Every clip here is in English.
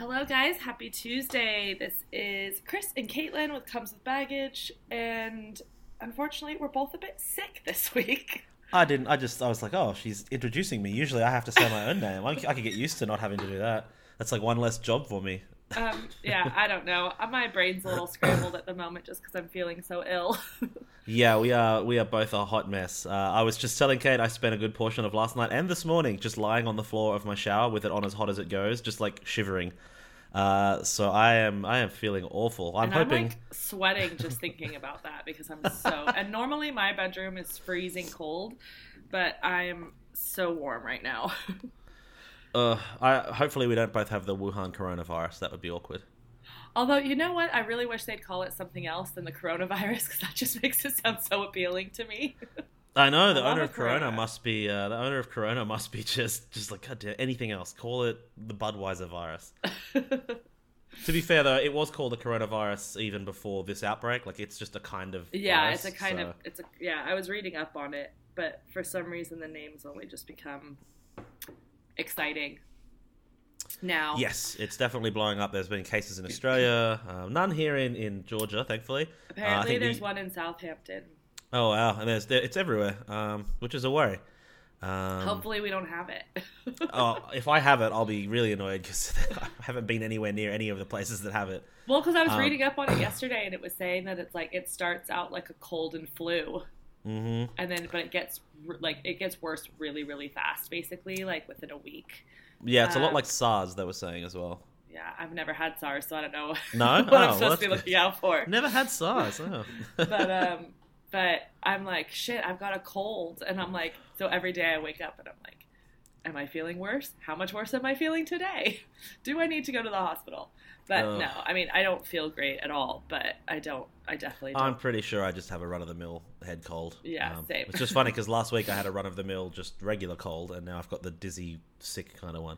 Hello, guys. Happy Tuesday. This is Chris and Caitlin with Comes with Baggage, and unfortunately, we're both a bit sick this week. I didn't. I just. I was like, oh, she's introducing me. Usually, I have to say my own name. I, I could get used to not having to do that. That's like one less job for me. Um, yeah, I don't know. My brain's a little scrambled at the moment just because I'm feeling so ill. Yeah, we are. We are both a hot mess. Uh, I was just telling Kate I spent a good portion of last night and this morning just lying on the floor of my shower with it on as hot as it goes, just like shivering. Uh, so I am. I am feeling awful. I'm and hoping. I'm like sweating just thinking about that because I'm so. and normally my bedroom is freezing cold, but I'm so warm right now. Uh, I hopefully we don't both have the Wuhan coronavirus. That would be awkward. Although you know what, I really wish they'd call it something else than the coronavirus because that just makes it sound so appealing to me. I know the I owner of Corona, Corona. must be uh, the owner of Corona must be just just like God damn, anything else. Call it the Budweiser virus. To be fair though, it was called the coronavirus even before this outbreak. Like it's just a kind of yeah, virus, it's a kind so- of it's a yeah. I was reading up on it, but for some reason the names only just become exciting now. Yes, it's definitely blowing up. There's been cases in Australia, um, none here in, in Georgia, thankfully. Uh, Apparently, think there's the- one in Southampton. Oh wow, and there's there, it's everywhere, um, which is a worry. Um, Hopefully, we don't have it. oh, if I have it, I'll be really annoyed because I haven't been anywhere near any of the places that have it. well, because I was um, reading up on it yesterday, and it was saying that it's like it starts out like a cold and flu, hmm and then but it gets like it gets worse really really fast, basically like within a week. Yeah, it's a lot Um, like SARS. They were saying as well. Yeah, I've never had SARS, so I don't know No? what Oh, I'm well, supposed to be looking out for. Never had SARS. Oh. but um but i'm like shit i've got a cold and i'm like so every day i wake up and i'm like am i feeling worse how much worse am i feeling today do i need to go to the hospital but Ugh. no i mean i don't feel great at all but i don't i definitely don't I'm pretty sure I just have a run of the mill head cold. Um, Yeah, same. It's just funny because last week I had a run of the mill just regular cold, and now I've got the dizzy, sick kind of one.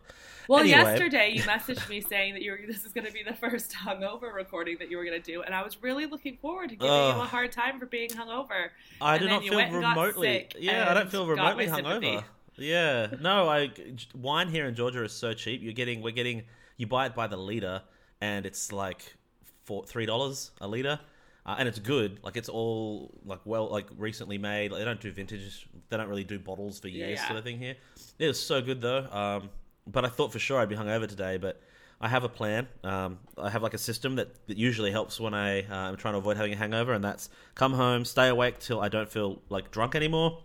well Anyway. yesterday you messaged me saying that you were this is going to be the first hungover recording that you were going to do and i was really looking forward to giving Ugh. you a hard time for being hungover I And do not feel went and got remotely. Yeah, I don't feel remotely hungover. Yeah, no, I wine here in Georgia is so cheap. You're getting, we're getting, you buy it by the liter, and it's like for three dollars a liter, uh, and it's good. Like it's all like well, like recently made. Like, they don't do vintage. They don't really do bottles for years, yeah. sort of thing here. It was so good though. Um, but I thought for sure I'd be hungover today, but. I have a plan. Um, I have like a system that, that usually helps when I uh, am trying to avoid having a hangover, and that's come home, stay awake till I don't feel like drunk anymore.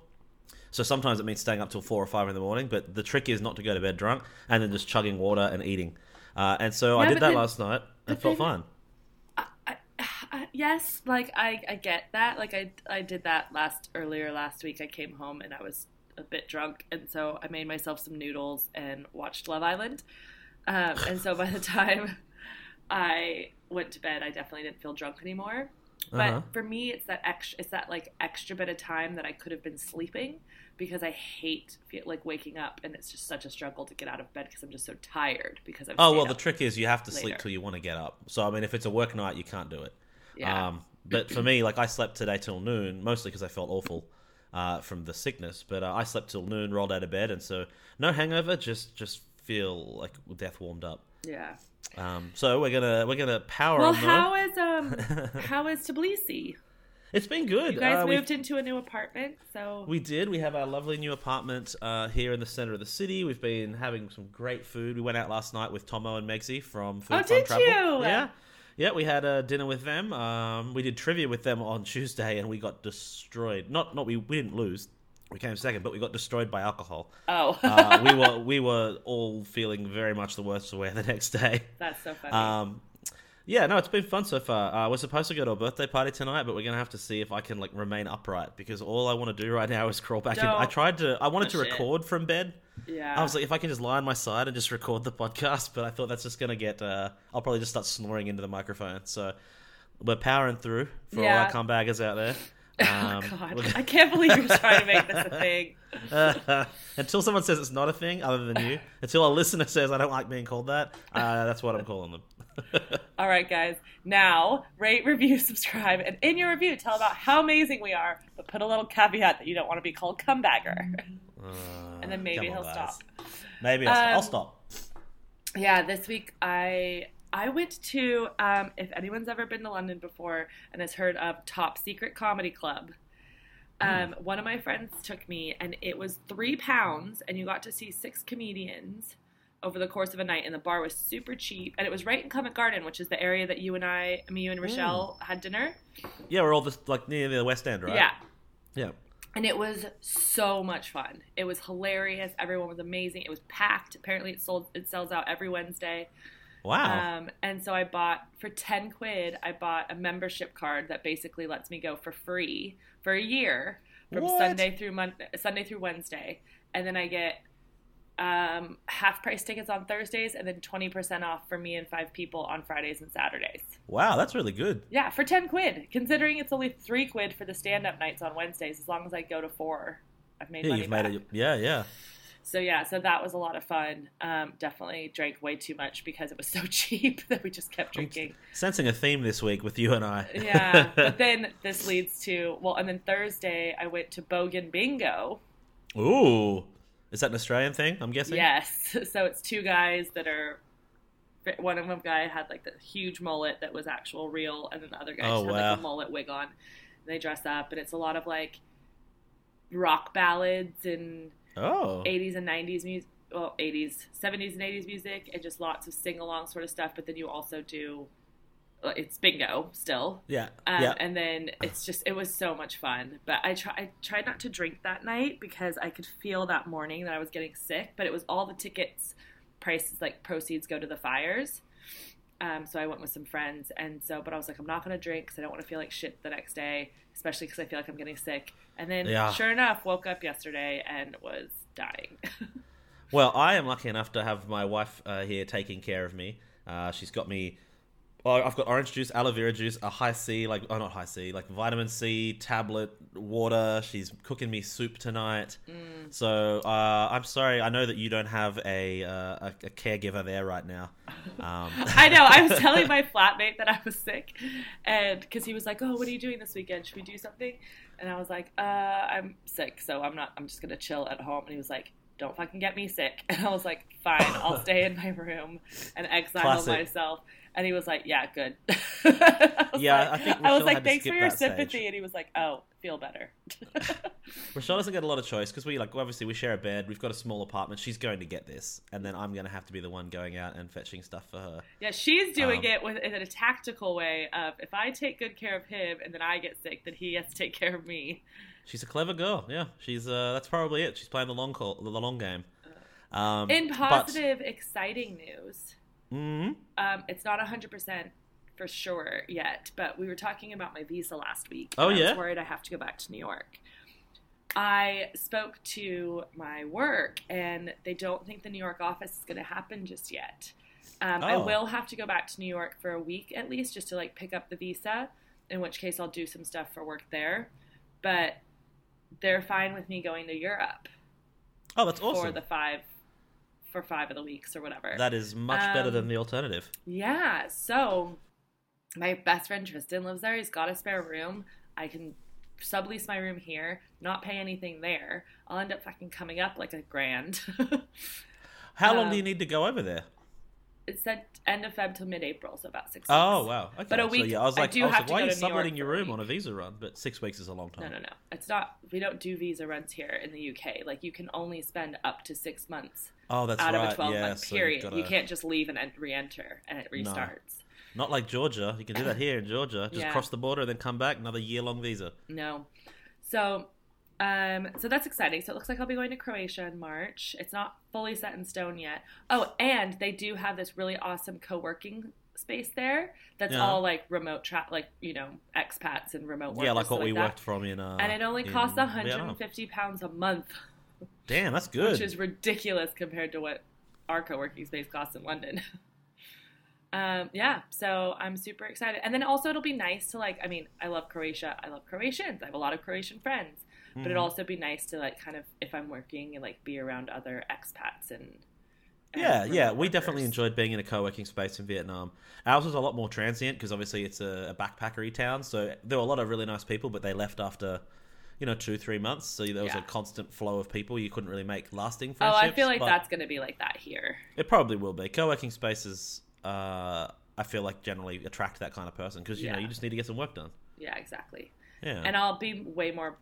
So sometimes it means staying up till four or five in the morning, but the trick is not to go to bed drunk and then just chugging water and eating. Uh, and so I did that then- last night and felt fine. I, I, yes, like I, I get that. Like I, I did that last earlier last week. I came home and I was a bit drunk, and so I made myself some noodles and watched Love Island. Um, and so by the time I went to bed, I definitely didn't feel drunk anymore. But Uh-huh. for me, it's that extra, it's that like extra bit of time that I could have been sleeping because I hate feel, like waking up, and it's just such a struggle to get out of bed because I'm just so tired because I've. Oh well, the trick is you have to sleep till you want to get up. So I mean, if it's a work night, you can't do it. Yeah. Um, but for me, like I slept today till noon, mostly because I felt awful uh, from the sickness. But uh, I slept till noon, rolled out of bed, and so no hangover. Just just feel like death warmed up. yeah. Um, so we're gonna we're gonna power Well, on. how is um how is Tbilisi? It's been good. You guys Uh, moved into a new apartment, so We did. We have our lovely new apartment uh, here in the center of the city. We've been having some great food. We went out last night with Tomo and Megsy from Food Oh, Fun did Travel. you? Yeah. Yeah, we had a dinner with them. Um, we did trivia with them on Tuesday, and we got destroyed. Not, not we, we didn't lose. We came second, but we got destroyed by alcohol. oh, Uh, we were, we were all feeling very much the worst for wear the next day. that's so funny. Um, yeah, no, it's been fun so far. Uh, we're supposed to go to a birthday party tonight, but we're gonna have to see if I can like remain upright because all I want to do right now is crawl back in. I tried to, I wanted to push it. record from bed. yeah, I was like, if I can just lie on my side and just record the podcast, but I thought that's just gonna get. Uh, I'll probably just start snoring into the microphone. So we're powering through for all our combaggers out there. Oh Um, god, I can't believe you're trying to make this a thing. until someone says it's not a thing, other than you, until a listener says I don't like being called that, uh, that's what I'm calling them. All right, guys. Now, rate, review, subscribe, and in your review, tell about how amazing we are, but put a little caveat that you don't want to be called comebacker. Uh, And then maybe he'll guys. stop. Maybe I'll, I'll Um, stop. Yeah, this week I I went to um, if anyone's ever been to London before and has heard of Top Secret Comedy Club. Um, One of my friends took me, and it was three pounds, and you got to see six comedians over the course of a night, and the bar was super cheap, and it was right in Covent Garden, which is the area that you and I, me, you and Rochelle had dinner. Yeah, we're all just like near the West End, right? Yeah, Yeah. and it was so much fun. It was hilarious. Everyone was amazing. It was packed. Apparently, it sold. It sells out every Wednesday. Wow. Um, and so I bought for ten quid. I bought a membership card that basically lets me go for free for a year from What? Sunday through Mon- Sunday through Wednesday, and then I get um, half price tickets on Thursdays, and then twenty percent off for me and five people on Fridays and Saturdays. wow, that's really good. Yeah, for ten quid. Considering it's only three quid for the stand up nights on Wednesdays, as long as I go to four, I've made Yeah, money you've back. made it. Yeah, yeah. So yeah, so that was a lot of fun. Um, definitely drank way too much because it was so cheap that we just kept drinking. Sensing a theme this week with you and I. yeah, but then this leads to well, and then Thursday I went to Bogan Bingo. Ooh, is that an Australian thing? I'm guessing. Yes, so it's two guys that are. One of them guy had like the huge mullet that was actual real, and then the other guy Oh, just had wow. like a mullet wig on. And they dress up, and it's a lot of like rock ballads and Oh. 80s and 90s music well 80s 70s and 80s music and just lots of sing-along sort of stuff but then you also do uh, it's bingo still Yeah. um, yeah. and then it's just it was so much fun but I, try, I tried not to drink that night because i could feel that morning that i was getting sick but it was all the tickets prices like proceeds go to the fires um, so i went with some friends and so but i was like i'm not going to drink because i don't want to feel like shit the next day especially because i feel like i'm getting sick and then Yeah. sure enough woke up yesterday and was dying Well, I am lucky enough to have my wife uh, here taking care of me. Uh, she's got me. Well, I've got orange juice, aloe vera juice, a high C, like oh not high C, like vitamin C tablet, water. She's cooking me soup tonight. Mm. So uh, I'm sorry. I know that you don't have a uh, a, a caregiver there right now. Um, I know. I was telling my flatmate that I was sick, and because he was like, "Oh, what are you doing this weekend? Should we do something?" And I was like, "Uh, I'm sick, so I'm not. I'm just gonna chill at home." And he was like, "Don't fucking get me sick." And I was like, "Fine, I'll stay in my room and exile Classic. myself." And he was like, "Yeah, good." I Yeah, like- I think I was like, "Thanks for your that stage. sympathy," and he was like, "Oh, feel better." Rochelle doesn't get a lot of choice because we like obviously we share a bed. We've got a small apartment. She's going to get this, and then I'm going to have to be the one going out and fetching stuff for her. Yeah, she's doing Um, it with in a tactical way of if I take good care of him and then I get sick, then he has to take care of me. She's a clever girl. Yeah, she's uh, that's probably it. She's playing the long call, the long game. Um, In positive, exciting news, Mhm. um, it's not 100% for sure yet, but we were talking about my visa last week. Oh, and I yeah? was worried I have to go back to New York. I spoke to my work, and they don't think the New York office is going to happen just yet. Um, I Oh. will have to go back to New York for a week at least, just to like pick up the visa. In which case, I'll do some stuff for work there. But they're fine with me going to Europe oh, that's awesome. for the five for five of the weeks or whatever. That is much better Um, than the alternative. Yeah, so my best friend Tristan lives there. He's got a spare room. I can sublease my room here, not pay anything there. I'll end up fucking coming up like a grand. How long um, do you need to go over there? It said end of Feb till mid April, so about six oh, weeks. Oh wow. Okay. But a So, week- yeah, I was I like, do I was have like, to why go are you to subletting your room on a visa run? But six weeks is a long time. no, no. no. It's not. We don't do visa runs here in the UK. Like you can only spend up to six months Oh, that's out right. of a twelve yeah, month so period. gotta- You can't just leave and re-enter and it No. restarts. Not like Georgia. You can do that here in Georgia. Just Yeah. cross the border and then come back. Another year long visa. No. So, um, so that's exciting. So it looks like I'll be going to Croatia in March. It's not fully set in stone yet. Oh, and they do have this really awesome co-working space there. That's Yeah. all like remote tra- like you know expats and remote workers. yeah, like what we worked from in. Uh, And it only costs Vietnam. 150 pounds a month, Damn, that's good. which is ridiculous compared to what our co-working space costs in London. um, yeah, so I'm super excited. And then also it'll be nice to like. I mean, I love Croatia. I love Croatians. I have a lot of Croatian friends. But Mhm. it'd also be nice to like kind of if I'm working and like be around other expats and, Yeah, yeah, we definitely enjoyed being in a co-working space in Vietnam. Ours was a lot more transient because obviously it's a, a backpackery town, so there were a lot of really nice people, but they left after, you know two three months, so there was Yeah. a constant flow of people. You couldn't really make lasting Oh. I feel like that's going to be like that here. it probably will be. Co-working spaces, uh, I feel like generally attract that kind of person because you know you just need to get some work done. Yeah, exactly. Yeah, And I'll be way more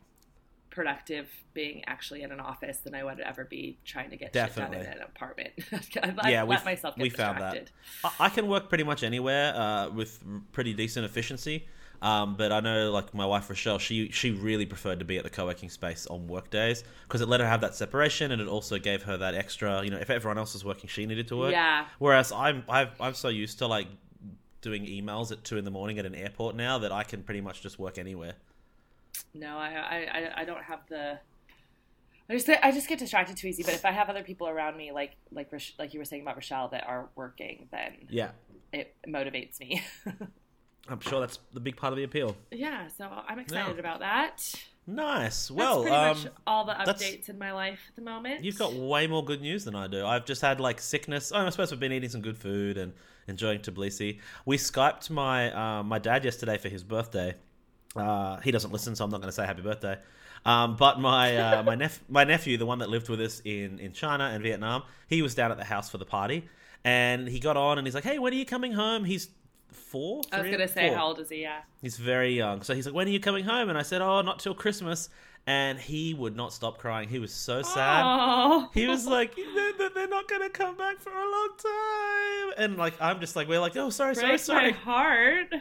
productive being actually in an office than I would ever be trying to get shit done in an apartment. I Yeah, let myself get we found that. distracted. I, I can work pretty much anywhere uh, with pretty decent efficiency. Um, but I know, like my wife Rochelle, she she really preferred to be at the co-working space on work days because it let her have that separation, and it also gave her that extra. You know, if everyone else was working, she needed to work. Yeah. Whereas I'm I've, I'm so used to like doing emails at two in the morning at an airport now that I can pretty much just work anywhere. No, I, I, I- I don't have the. I just I just get distracted too easy. But if I have other people around me, like like like you were saying about Rochelle, that are working, then Yeah, it motivates me. I'm sure that's the big part of the appeal. yeah, so I'm excited Yeah. about that. Nice. That's Well, pretty um, much all the that's- updates in my life at the moment. You've got way more good news than I do. I've just had like sickness. Oh, I suppose I've been eating some good food and enjoying Tbilisi. We skyped my uh, my dad yesterday for his birthday. Uh, he doesn't listen, so I'm not going to say happy birthday. Um, but my uh, my nep- my nephew, the one that lived with us in in China and Vietnam, he was down at the house for the party, and he got on and he's like, "Hey, when are you coming home?" He's four. I was gonna say four. how old is he? Yeah. He's very young. So he's like, When are you coming home? And I said, Oh, not till Christmas. And he would not stop crying. He was so sad. Oh. He was like, they're, they're not going to come back for a long time. And like, I'm just like, we're like, oh, sorry, sorry, breaks my sorry. heart.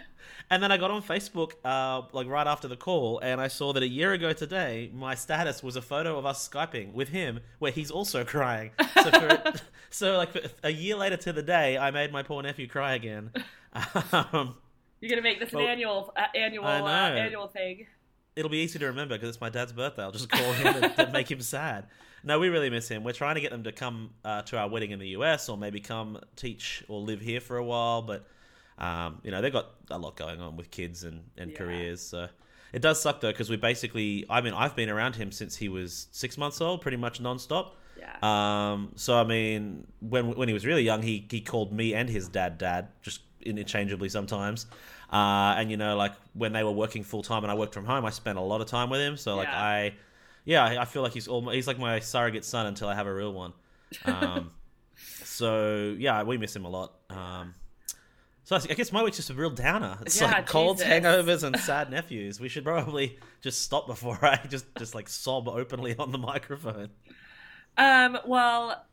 And then I got on Facebook, uh, like right after the call, and I saw that a year ago today, my status was a photo of us Skyping with him where he's also crying. So, for, so like, a year later to the day, I made my poor nephew cry again. Um, You're gonna make this an annual uh, annual uh, annual thing. it'll be easy to remember because it's my dad's birthday. I'll just call him and, and make him sad. No, we really miss him. We're trying to get them to come uh, to our wedding in the US or maybe come teach or live here for a while. But, um, you know, they've got a lot going on with kids and, and Yeah. careers. So it does suck, though, because we basically, I mean, I've been around him since he was six months old, pretty much nonstop. Yeah. Um, so I mean, when when he was really young, he he called me and his dad dad just interchangeably sometimes. Uh, and you know, like when they were working full time and I worked from home, I spent a lot of time with him. So like Yeah. I, yeah, I feel like he's almost he's like my surrogate son until I have a real one. Um, so yeah, we miss him a lot. Um, so I guess my week's just a real downer. It's Yeah, like colds, Jesus. hangovers, and sad nephews. We should probably just stop before I just just like sob openly on the microphone. Um, well,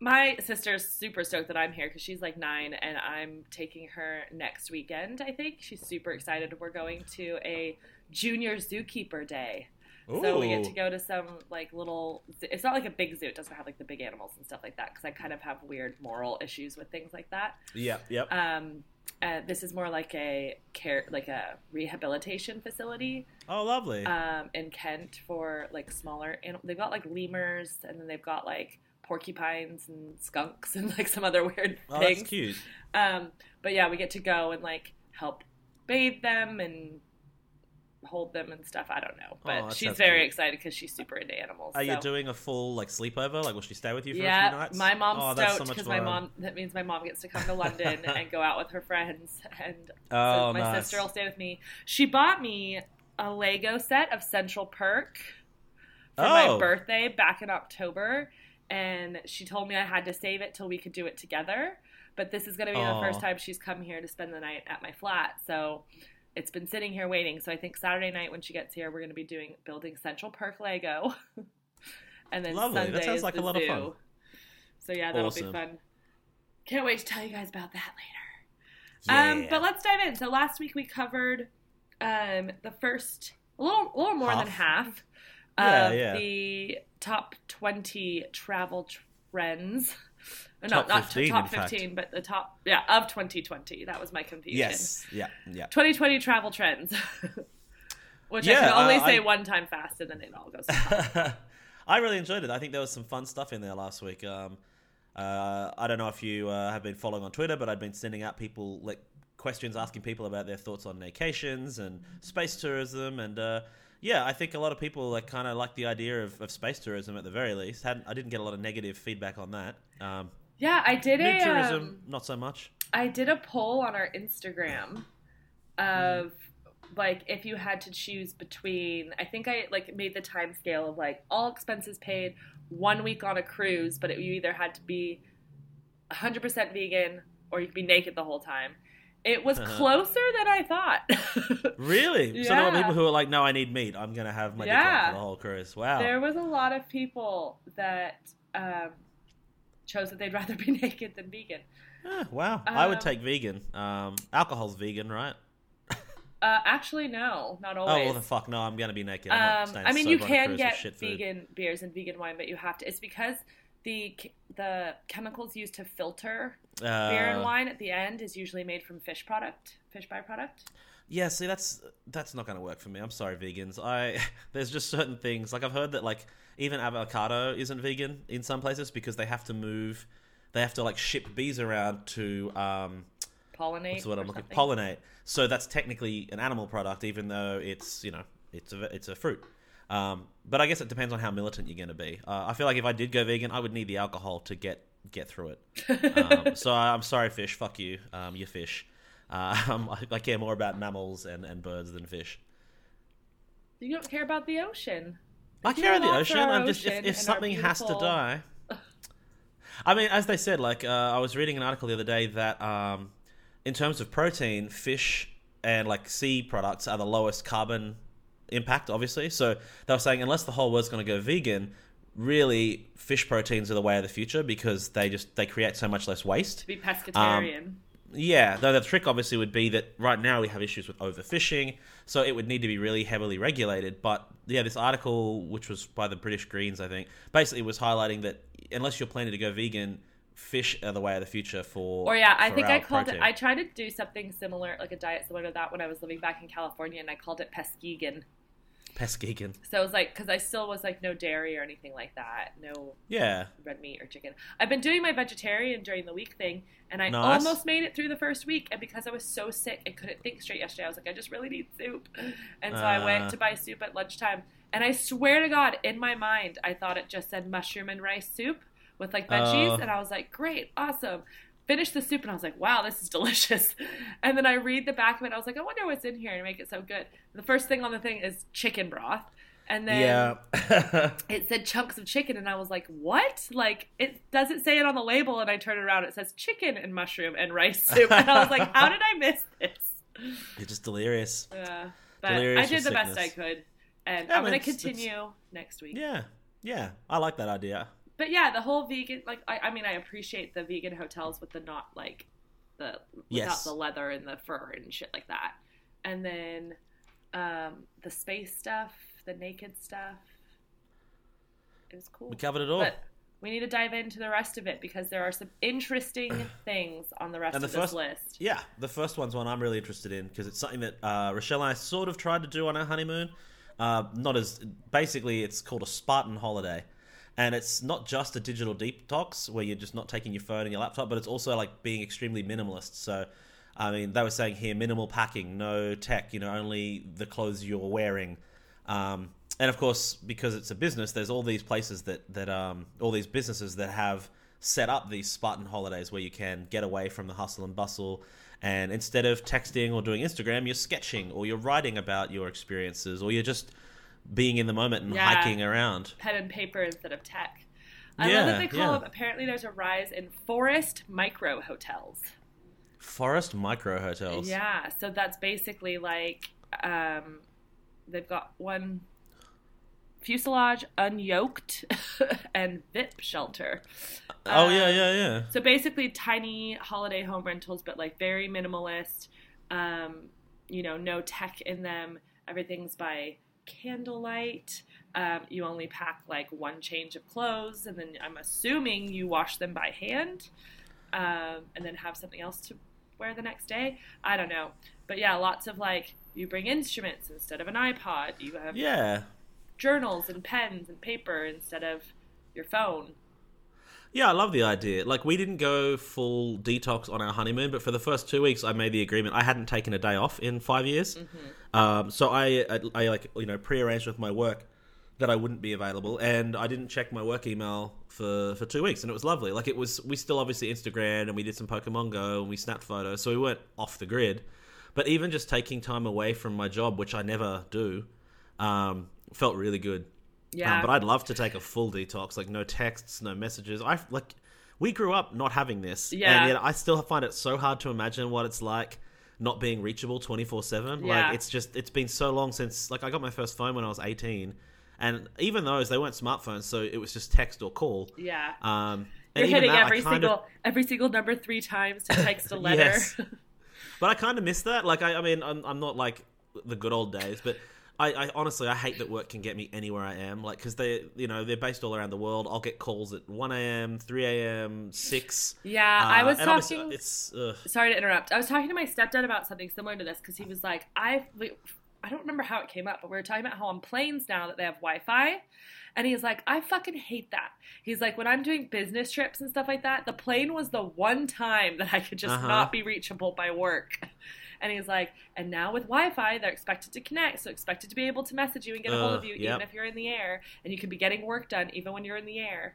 my sister's super stoked that I'm here because she's like nine, and I'm taking her next weekend. I think she's super excited. We're going to a junior zookeeper day, so we get to go to some like little. It's not like a big zoo. It doesn't have like the big animals and stuff like that because I kind of have weird moral issues with things like that. Yep, yep. Um, uh, this is more like a care, like a rehabilitation facility oh, lovely. um, in Kent for like smaller. And they've got like lemurs, and then they've got like porcupines and skunks and like some other weird oh, things. that's cute. Um, but yeah, we get to go and like help bathe them and hold them and stuff. I don't know, but Oh, she's very cute. excited because she's super into animals. Are you doing a full like sleepover? Like, will she stay with you for a few yeah, nights? my mom's oh, so stoked because my mom. That means my mom gets to come to London and go out with her friends, and Oh, so my nice. sister will stay with me. She bought me a Lego set of Central Perk for my Oh. birthday back in October, and she told me I had to save it till we could do it together. But this is going to be the first time she's come here to spend the night at my flat, so it's been sitting here waiting. So I think Saturday night when she gets here, we're going to be doing building Central Perk Lego, and then Lovely. That Sunday sounds is like a lot of fun. So yeah, that'll Awesome. be fun. Can't wait to tell you guys about that later. Yeah. Um, but let's dive in. So last week we covered um, the first a little, a little more than half Yeah, of yeah. the top twenty travel trends. Top no, not 15, top in fact. fifteen, but the top yeah of 2020. That was my confusion. yes, yeah, yeah. 2020 travel trends, which I can only uh, say I- one time fast, and then it all goes. I really enjoyed it. I think there was some fun stuff in there last week. Um, uh, I don't know if you uh, have been following on Twitter, but i've been sending out people like questions, asking people about their thoughts on vacations and space tourism, and uh, yeah, I think a lot of people like kind of like the idea of, of space tourism at the very least. Hadn't, I didn't get a lot of negative feedback on that. Um, yeah, I did a tourism, um, not so much. I did a poll on our Instagram of like if you had to choose between I think I like made the time scale of like all expenses paid, one week on a cruise, but it, you either had to be 100% vegan or you could be naked the whole time. It was Uh-huh. closer than I thought. Really? So there were people who were like, "No, I need meat. I'm gonna have my Yeah. for the whole cruise." Wow. there was a lot of people that um, chose that they'd rather be naked than vegan. Ah, wow. I would Um, take vegan. Um, alcohol's vegan, right? Uh, actually, no, not Oh always. well, then fuck no. I'm gonna be naked. Um, I mean, you sober on a can get food. vegan beers and vegan wine, but you have to. It's because the the chemicals used to filter Uh, beer and wine at the end is usually made from fish product, fish byproduct. Yeah, see, that's that's not going to work for me. I'm sorry, vegans. I there's just certain things like I've heard that like even avocado isn't vegan in some places because they have to move, they have to like ship bees around to um, Pollinate. the word I'm looking something. pollinate. So that's technically an animal product, even though it's you know it's a it's a fruit. Um, but I guess it depends on how militant you're going to be. Uh, I feel like if I did go vegan, I would need the alcohol to get get through it. um, so I'm sorry, fish. Fuck you. Um, you're fish. Uh, um, I, I care more about mammals and, and birds than fish. You don't care about the ocean. I care about the ocean. I'm just if, if something has to die. I mean, as they said, like uh, I was reading an article the other day that um, in terms of protein, fish and like sea products are the lowest carbon impact. Obviously, so they were saying unless the whole world's going to go vegan, really fish proteins are the way of the future because they just they create so much less waste. To be um, pescatarian. Yeah, though the trick obviously would be that right now we have issues with overfishing, so it would need to be really heavily regulated. But yeah, this article, which was by the British Greens, I think, basically was highlighting that unless you're planning to go vegan, fish are the way of the future for. or yeah, I think I called protein. it. I tried to do something similar, like a diet similar to that, when I was living back in California, and I called it peskegan. Peskegan. So it was like because I still was like no dairy or anything like that, no Yeah, red meat or chicken. I've been doing my vegetarian during the week thing, and I Nice. almost made it through the first week. And because I was so sick and couldn't think straight yesterday, I was like, I just really need soup. And so I Uh. went to buy soup at lunchtime. And I swear to God, in my mind, I thought it just said mushroom and rice soup with like veggies, Oh. and I was like, great, awesome. Finished the soup, and I was like, wow, this is delicious. And then I read the back of it, I was like, I wonder what's in here to make it so good. The first thing on the thing is chicken broth. And then yeah. it said chunks of chicken and i was like what like it doesn't say it on the label and i turn it around it says chicken and mushroom and rice soup and i was like how did i miss this you're just delirious. yeah but Delirious i did the best i could and Yeah, i'm going to it's- continue next week Yeah, yeah. I like that idea. But yeah the whole vegan like I, I mean i appreciate the vegan hotels with the not like the without the leather and the fur and shit like that and then um the space stuff the naked stuff it was cool We covered it all. But we need to dive into the rest of it because there are some interesting things on the rest the of this first- list. Yeah, the first one's one I'm really interested in because it's something that uh, Rochelle and I sort of tried to do on our honeymoon. Uh, not as basically, it's called a Spartan holiday, and it's not just a digital detox where you're just not taking your phone and your laptop, but it's also like being extremely minimalist. So, I mean, they were saying here minimal packing, no tech, you know, only the clothes you're wearing. Um, and of course, because it's a business, there's all these places that that um, all these businesses that have set up these Spartan holidays where you can get away from the hustle and bustle. And instead of texting or doing Instagram, you're sketching or you're writing about your experiences or you're just being in the moment and Yeah. hiking around. Pen and paper instead of tech. I love that they call yeah. them. Apparently, there's a rise in forest micro hotels. Forest micro hotels. Yeah, so that's basically like um, they've got one fuselage unyoked and VIP shelter. Oh yeah, Um, yeah, yeah. So basically, tiny holiday home rentals, but like very minimalist. Um, you know, no tech in them. Everything's by candlelight. Um, you only pack like one change of clothes, and then I'm assuming you wash them by hand, um, and then have something else to wear the next day. I don't know, but yeah, lots of like you bring instruments instead of an iPod. You have Yeah. journals and pens and paper instead of your phone. Yeah, I love the idea. Like, we didn't go full detox on our honeymoon, but for the first two weeks, I made the agreement. I hadn't taken a day off in five years, um, so I, I, I like you know pre-arranged with my work that I wouldn't be available, and I didn't check my work email for for two weeks, and it was lovely. Like, it was we still obviously Instagram and we did some Pokemon Go and we snapped photos, so we weren't off the grid. But even just taking time away from my job, which I never do, um, felt really good. Yeah. Um, but I'd love to take a full detox, like no texts, no messages. I like we grew up not having this, Yeah. and yet I still find it so hard to imagine what it's like not being reachable twenty four seven. Yeah. Like it's just it's been so long since like I got my first phone when I was eighteen, and even those they weren't smartphones, so it was just text or call. yeah. Um, You're hitting that, every single of- every single number three times to text a letter. Yes. But I kind of miss that. Like, I, I mean, I'm, I'm not like the good old days, but I, I honestly, I hate that work can get me anywhere I am. Like, because they, you know, they're based all around the world. I'll get calls at 1 a.m., 3 a.m., 6. yeah, I Uh, was talking. It's, ugh. sorry to interrupt. I was talking to my stepdad about something similar to this because he was like, I, I don't remember how it came up, but we were talking about how on planes now that they have Wi-Fi, and he's like, I fucking hate that. He's like, when I'm doing business trips and stuff like that, the plane was the one time that I could just Uh-huh. not be reachable by work. And he's like, and now with Wi-Fi, they're expected to connect, so expected to be able to message you and get a hold Uh, of you, yep. even if you're in the air, and you can be getting work done even when you're in the air.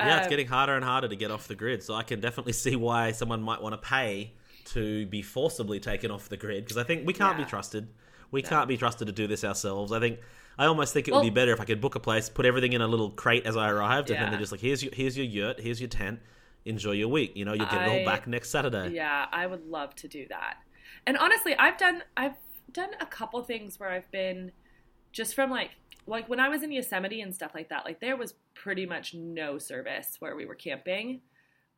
yeah, it's Um, getting harder and harder to get off the grid. So I can definitely see why someone might want to pay to be forcibly taken off the grid because I think we can't Yeah. be trusted. We can't be trusted to do this ourselves. I think I almost think it would be better if I could book a place, put everything in a little crate as I arrived, and then they're just like, "Here's your here's your yurt, here's your tent, enjoy your week." You know, you'll get it all back next Saturday. Yeah, I would love to do that. And honestly, I've done I've done a couple things where I've been just from like like when I was in Yosemite and stuff like that, like there was pretty much no service where we were camping.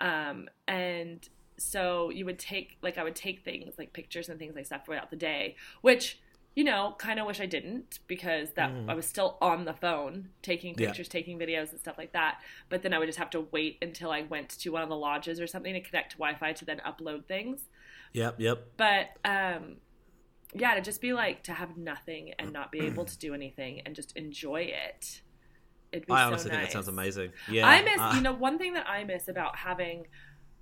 Um and so you would take like I would take things like pictures and things like stuff throughout the day, which you know, kind of wish I didn't because that Mhm. I was still on the phone taking Yeah. pictures, taking videos and stuff like that. But then I would just have to wait until I went to one of the lodges or something to connect to Wi-Fi to then upload things. Yep, yep. But um, yeah, to just be like to have nothing and not be able to do anything and just enjoy it. It'd be I so honestly think nice. that sounds amazing. Yeah, I miss, uh, you know, one thing that I miss about having,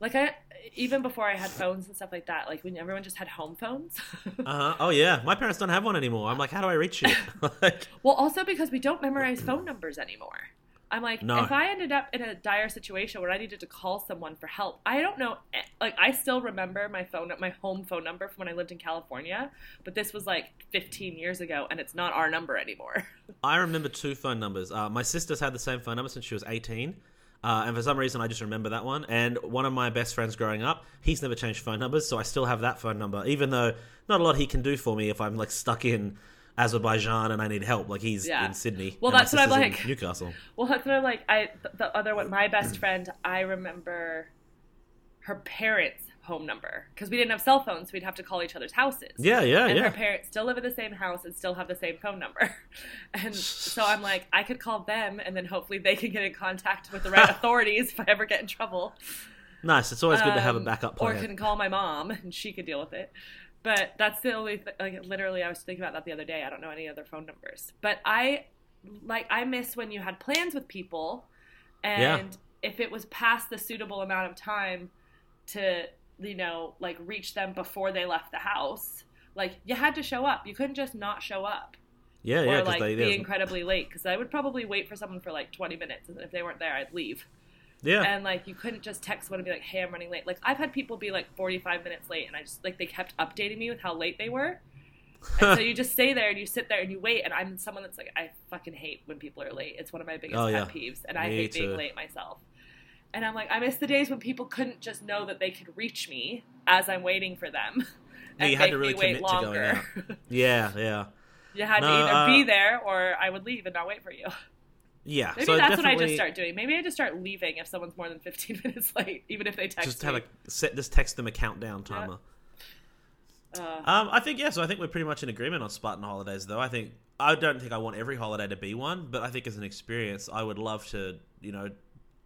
like, I even before I had phones and stuff like that, like when everyone just had home phones. Uh-huh. Oh yeah, my parents don't have one anymore. I'm like, how do I reach you? like, well, also because we don't memorize phone numbers anymore. I'm like, No. if I ended up in a dire situation where I needed to call someone for help, I don't know. eh, Like, I still remember my phone, my home phone number from when I lived in California, but this was like 15 years ago, and it's not our number anymore. I remember two phone numbers. Uh, my sister's had the same phone number since she was 18. Uh, and for some reason, I just remember that one. And one of my best friends growing up, he's never changed phone numbers, so I still have that phone number, even though not a lot he can do for me if I'm like stuck in Azerbaijan and I need help. Like he's Yeah. in Sydney. Well, that's what I'm like. Newcastle. Well, that's what I'm like. I the other one, my best friend, I remember her parents' home number because we didn't have cell phones, so we'd have to call each other's houses. Yeah, yeah, and yeah. her parents still live in the same house and still have the same phone number. And so I'm like, I could call them, and then hopefully they can get in contact with the right authorities if I ever get in trouble. Nice. It's always good to have a Um, backup Or plan. can call my mom, and she could deal with it. But that's the only th- like literally I was thinking about that the other day. I don't know any other phone numbers. But I like I miss when you had plans with people and Yeah. if it was past the suitable amount of time to you know like reach them before they left the house. Like you had to show up. You couldn't just not show up. Yeah, yeah. or like they, be incredibly late because i would probably wait for someone for like 20 minutes and if they weren't there i'd leave. Yeah. and like you couldn't just text someone and be like hey i'm running late. Like i've had people be like 45 minutes late and i just like they kept updating me with how late they were. And so you just stay there and you sit there and you wait and i'm someone that's like i fucking hate when people are late. It's one of my biggest Oh, pet peeves and i Me hate being late myself and i'm like i miss the days when people couldn't just know that they could reach me as i'm waiting for them Yeah, and you had to really me wait commit to going longer yeah, yeah. you had No, to either uh, be there or i would leave and not wait for you Yeah. maybe so that's what i just start doing maybe i just start leaving if someone's more than 15 minutes late even if they text Just me have a set. Just text them a countdown timer. uh, Um, I think yeah. So I think we're pretty much in agreement on Spartan holidays, though. I think I don't think I want every holiday to be one, but I think as an experience, I would love to. You know,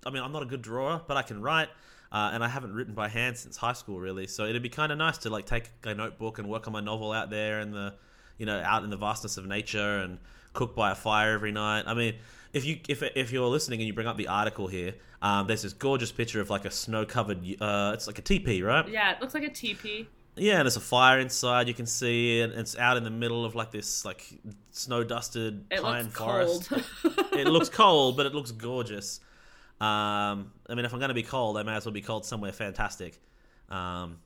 I mean, I'm not a good drawer, but I can write, uh, and I haven't written by hand since high school, really. So it'd be kind of nice to like take a notebook and work on my novel out there in the, you know, out in the vastness of nature and cook by a fire every night. I mean. If you if, if you're listening and you bring up the article here, um, there's this gorgeous picture of like a snow covered. Uh, it's like a teepee, right? yeah it looks like a teepee. Yeah, and there's a fire inside. You can see, and it's out in the middle of like this like snow dusted pine looks forest. cold. it looks cold, but it looks gorgeous. Um, I mean, if I'm going to be cold, I might as well be cold somewhere fantastic. Um,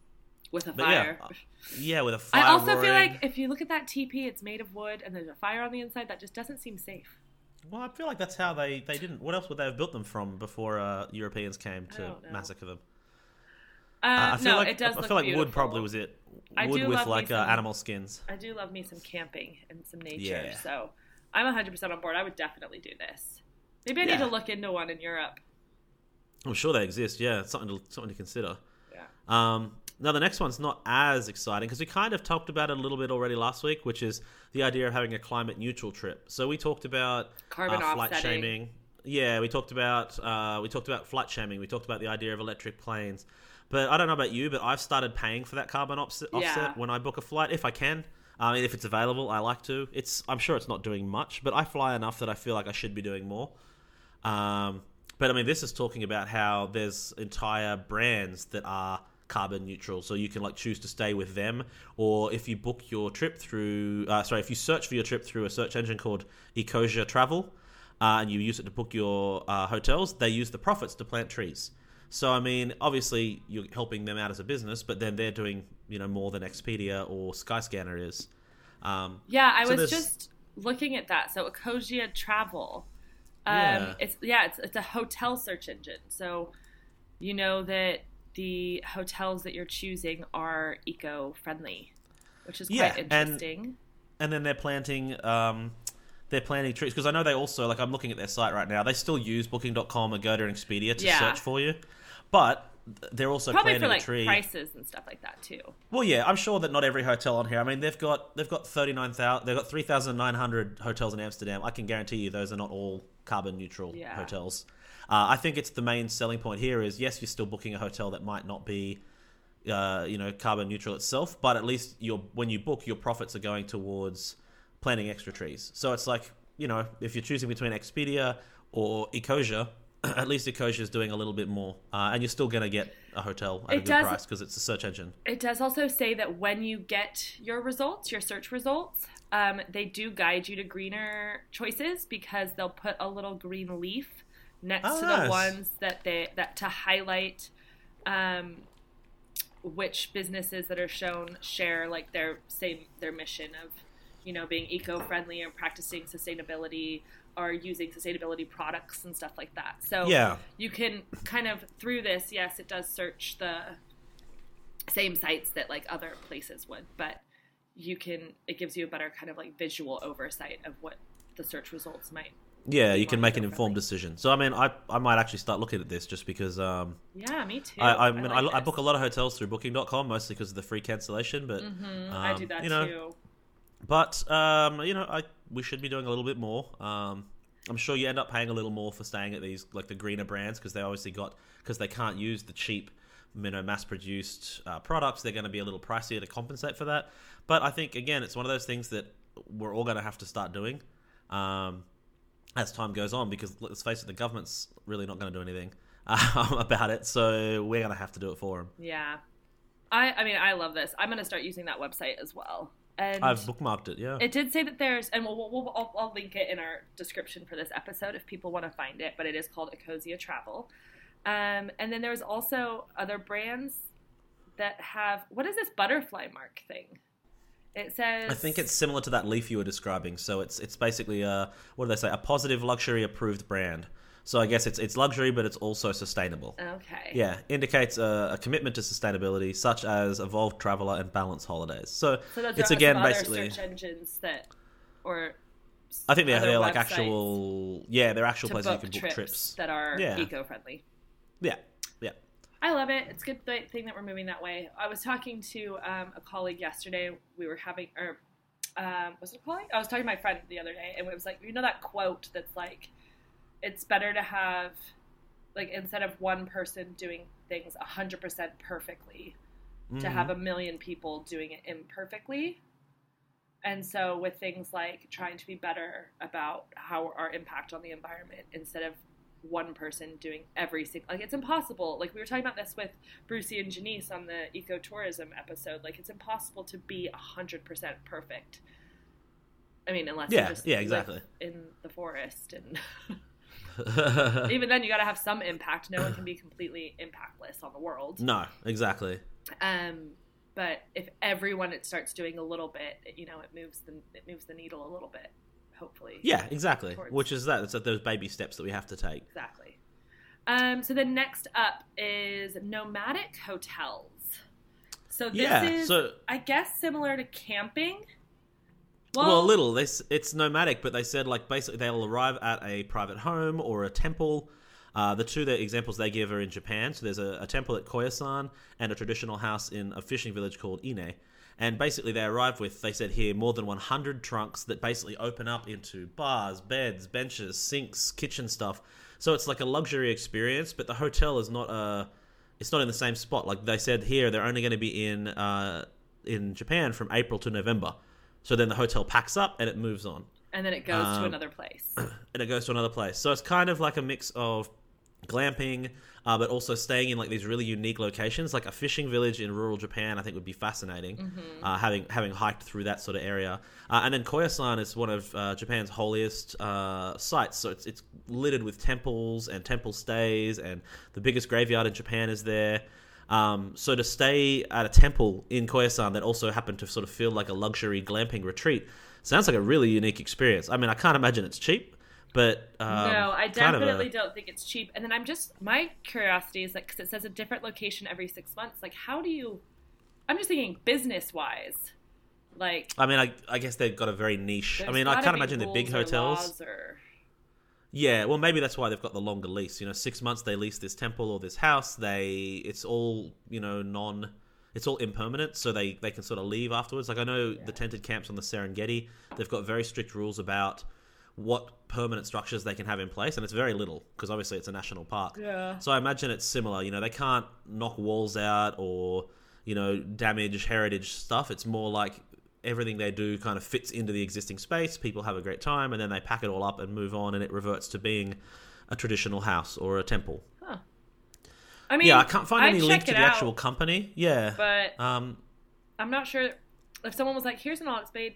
with a fire. yeah, yeah, with a fire. I also feel like if you look at that teepee, it's made of wood and there's a fire on the inside. That just doesn't seem safe. Well, I feel like that's how they, they didn't. What else would they have built them from before uh, Europeans came to massacre them? Uh, I feel no, like it does I look feel like wood probably was it. Wood with like uh, some- animal skins. I do love me some camping and some nature, Yeah. so I'm 100% on board. I would definitely do this. Maybe I need to look into one in Europe. I'm sure they exist. Yeah, it's something to something to consider. Yeah. Um, now the next one's not as exciting because we kind of talked about it a little bit already last week, which is the idea of having a climate neutral trip. So we talked about Carbon uh, flight offsetting. shaming. Yeah, we talked about uh, we talked about flight shaming. We talked about the idea of electric planes. But I don't know about you, but I've started paying for that carbon offset, Yeah. offset when I book a flight if I can. I mean, if it's available, I like to. It's I'm sure it's not doing much, but I fly enough that I feel like I should be doing more. Um, but I mean, this is talking about how there's entire brands that are carbon neutral, so you can like choose to stay with them, or if you book your trip through, uh, sorry, if you search for your trip through a search engine called Ecosia Travel, uh, and you use it to book your uh, hotels, they use the profits to plant trees. So I mean, obviously you're helping them out as a business, but then they're doing you know more than Expedia or Skyscanner is. Um, Yeah, I So was just looking at that. So Ecosia Travel. Um, Yeah. It's yeah, it's it's a hotel search engine. So you know that the hotels that you're choosing are eco-friendly, which is quite Yeah, and- interesting. and then they're planting um, they're planting trees because I know they also like I'm looking at their site right now. They still use Booking.com, Agoda, and Expedia to Yeah. search for you, but they're also Probably planting for like a tree. prices and stuff like that too. Well, yeah, I'm sure that not every hotel on here. I mean, they've got they've got thirty nine thousand, they've got three thousand nine hundred hotels in Amsterdam. I can guarantee you those are not all carbon neutral Yeah. hotels. Uh, I think it's the main selling point here is yes, you're still booking a hotel that might not be, uh, you know, carbon neutral itself, but at least your when you book, your profits are going towards planting extra trees. So it's like you know, if you're choosing between Expedia or Ecosia. At least Ecosia is doing a little bit more, uh, and you're still going to get a hotel at a good does- price because it's a search engine. It does also say that when you get your results, your search results, um, they do guide you to greener choices because they'll put a little green leaf next Oh, to nice. the ones that they that to highlight um, which businesses that are shown share like their same their mission of you know being eco-friendly and practicing sustainability or using sustainability products and stuff like that. So Yeah. you can kind of through this yes it does search the same sites that like other places would but you can it gives you a better kind of like visual oversight of what the search results might Yeah, you can make an informed decision. So I mean, I I might actually start looking at this just because um, yeah me too I, I mean I, like I this. book a lot of hotels through Booking.com mostly because of the free cancellation, but Mhm, i do um, that you know, too but um, you know, I we should be doing a little bit more. Um, I'm sure you end up paying a little more for staying at these like the greener brands because they obviously got because they can't use the cheap, you know, mass-produced uh, products. They're going to be a little pricier to compensate for that. But I think again, it's one of those things that we're all going to have to start doing um, as time goes on because let's face it, the government's really not going to do anything um, about it. So we're going to have to do it for them. yeah i i mean i love this i'm going to start using that website as well and I've bookmarked it. Yeah. It did say that there's, and we'll, we'll, we'll I'll, I'll link it in our description for this episode if people want to find it. But it is called Ecosia Travel, um, and then there's also other brands that have what is this butterfly mark thing? It says I think it's similar to that leaf you were describing. So it's it's basically a what do they say? A positive luxury approved brand. So I guess it's it's luxury, but it's also sustainable. okay. Yeah, indicates a, a commitment to sustainability, such as evolved traveler and balanced holidays. So, So it's again basically. search engines that, or I think they're, they're like actual. Yeah, they're actual places you can book trips, trips. that are Yeah. eco-friendly. Yeah, yeah. I love it. It's a good th- thing that we're moving that way. I was talking to um, a colleague yesterday. We were having, or um, was it a colleague? I was talking to my friend the other day, and it was like, you know, that quote that's like, it's better to have, like, instead of one person doing things 100% perfectly, to Mhm. have a million people doing it imperfectly. And so, with things like trying to be better about how our impact on the environment instead of one person doing every single like it's impossible like we were talking about this with brucey and janice on the ecotourism episode like it's impossible to be 100% perfect i mean unless Yeah, yeah, exactly. in the forest and even then you got to have some impact no one can be completely impactless on the world no, exactly. um, but if everyone it starts doing a little bit, you know, it moves the it moves the needle a little bit. Hopefully, Yeah, exactly. Towards- Which is that. It's those baby steps that we have to take. exactly. Um, so the next up is nomadic hotels. So this yeah. is, so I guess, similar to camping. well, a little. This it's nomadic, but they said like basically they'll arrive at a private home or a temple. Uh, the two that examples they give are in Japan. So there's a, a temple at Koyasan and a traditional house in a fishing village called Ine. And basically, they arrive with, they said here, more than 100 trunks that basically open up into bars, beds, benches, sinks, kitchen stuff. So it's like a luxury experience, but the hotel is not a, it's not in the same spot. Like they said here, they're only going to be in uh, in Japan from April to November. So then the hotel packs up and it moves on, and then it goes to um, another place. and it goes to another place. So it's kind of like a mix of glamping, uh, but also staying in like these really unique locations, like a fishing village in rural Japan. I think would be fascinating, Mm-hmm. uh, having having hiked through that sort of area. Uh, and then Koyasan is one of uh, Japan's holiest uh, sites, so it's it's littered with temples and temple stays, and the biggest graveyard in Japan is there. Um, so to stay at a temple in Koyasan that also happened to sort of feel like a luxury glamping retreat sounds like a really unique experience. I mean, I can't imagine it's cheap, but um, no, I of a- definitely don't think it's cheap. And then I'm just my curiosity is like because it says a different location every six months. Like, how do you? I'm just thinking business wise, like. I mean, I, I guess they've got a very niche. I mean, I can't imagine the big hotels. or- Yeah, well, maybe that's why they've got the longer lease. You know, six months they lease this temple or this house. They, it's all you know, non, it's all impermanent, so they they can sort of leave afterwards. Like I know the tented camps on the Serengeti, they've got very strict rules about what permanent structures they can have in place, and it's very little because obviously it's a national park. Yeah. So I imagine it's similar. You know, they can't knock walls out or you know damage heritage stuff. It's more like everything they do kind of fits into the existing space. People have a great time, and then they pack it all up and move on, and it reverts to being a traditional house or a temple. Huh. I mean, yeah, I can't find I'd any link to the out, actual company. Yeah, But um, I'm not sure if someone was like, "Here's an all expaid,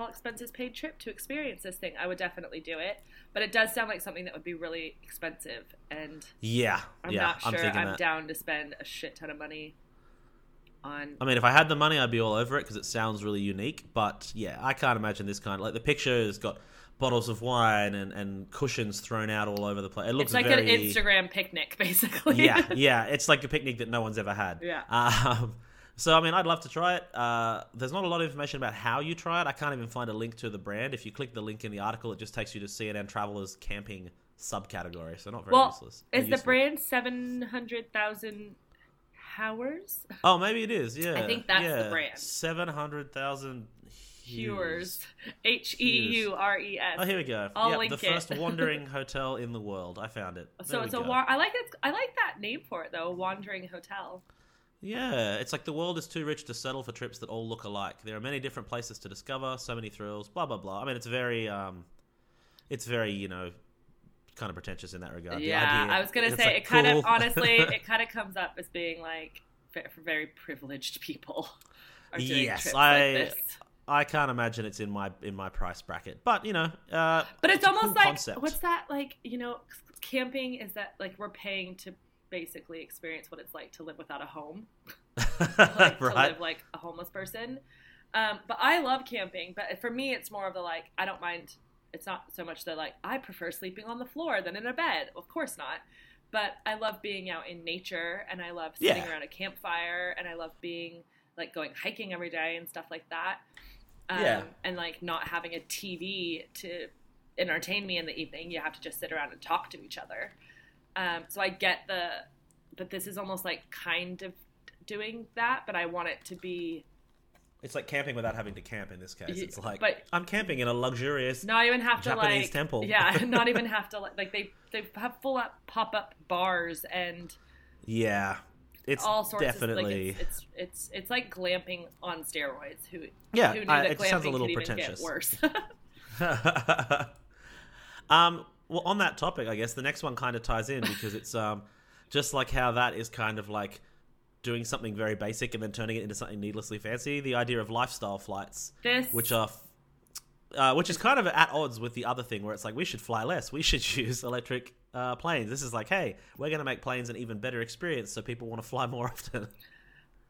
all expenses paid trip to experience this thing." I would definitely do it. But it does sound like something that would be really expensive, and yeah, I'm yeah. not I'm sure I'm down to spend a shit ton of money on. I mean, if I had the money, I'd be all over it because it sounds really unique. But yeah, I can't imagine this kind. Like the picture has got bottles of wine and, and cushions thrown out all over the place. It looks It's like very an Instagram picnic, basically. yeah, yeah. It's like a picnic that no one's ever had. Yeah. Um, so I mean, I'd love to try it. Uh, there's not a lot of information about how you try it. I can't even find a link to the brand. If you click the link in the article, it just takes you to CNN Travelers camping subcategory. So not very well, useless. is the brand seven hundred thousand hours? Oh, maybe it is. Yeah, I think that's the yeah. brand. Seven hundred thousand Heures, H E U R E S. Oh, here we go. I'll Yep, link the it. first wandering hotel in the world. I found it. So There we it's a go. war. I like it. I like that name for it though. Wandering hotel. Yeah, it's like the world is too rich to settle for trips that all look alike. There are many different places to discover, so many thrills, blah blah blah. I mean, it's very, um, it's very, you know, kind of pretentious in that regard. Yeah, I was gonna say like it kind of honestly, it kind of comes up as being like for very privileged people Yes, I- like. I can't imagine it's in my in my price bracket, but you know, uh, But it's, a almost cool like concept. what's that like? You know, camping is that like we're paying to basically experience what it's like to live without a home, like to live like a homeless person. Um, but I love camping. But for me, it's more of the like I don't mind. It's not so much that like I prefer sleeping on the floor than in a bed. Of course not. But I love being out in nature, and I love sitting Yeah. around a campfire, and I love being like going hiking every day and stuff like that. Um, Yeah. And like not having a TV to entertain me in the evening. You have to just sit around and talk to each other. Um, so I get the, but this is almost like kind of doing that, but I want it to be It's like camping without having to camp. In this case, it's like but- I'm camping in a luxurious. not even have to Japanese like temple. Yeah, not even have to like like they they have full up pop up bars and Yeah, it's all sorts definitely. of like it's, it's it's it's like glamping on steroids. Who Yeah, who knew I- that it glamping sounds a little could even pretentious. get worse? um, well, on that topic, I guess the next one kind of ties in because it's um, just like how that is kind of like doing something very basic and then turning it into something needlessly fancy. The idea of lifestyle flights, this which are. Uh, which is kind of at odds with the other thing where it's like we should fly less we should use electric uh, planes this is like hey we're going to make planes an even better experience so people want to fly more often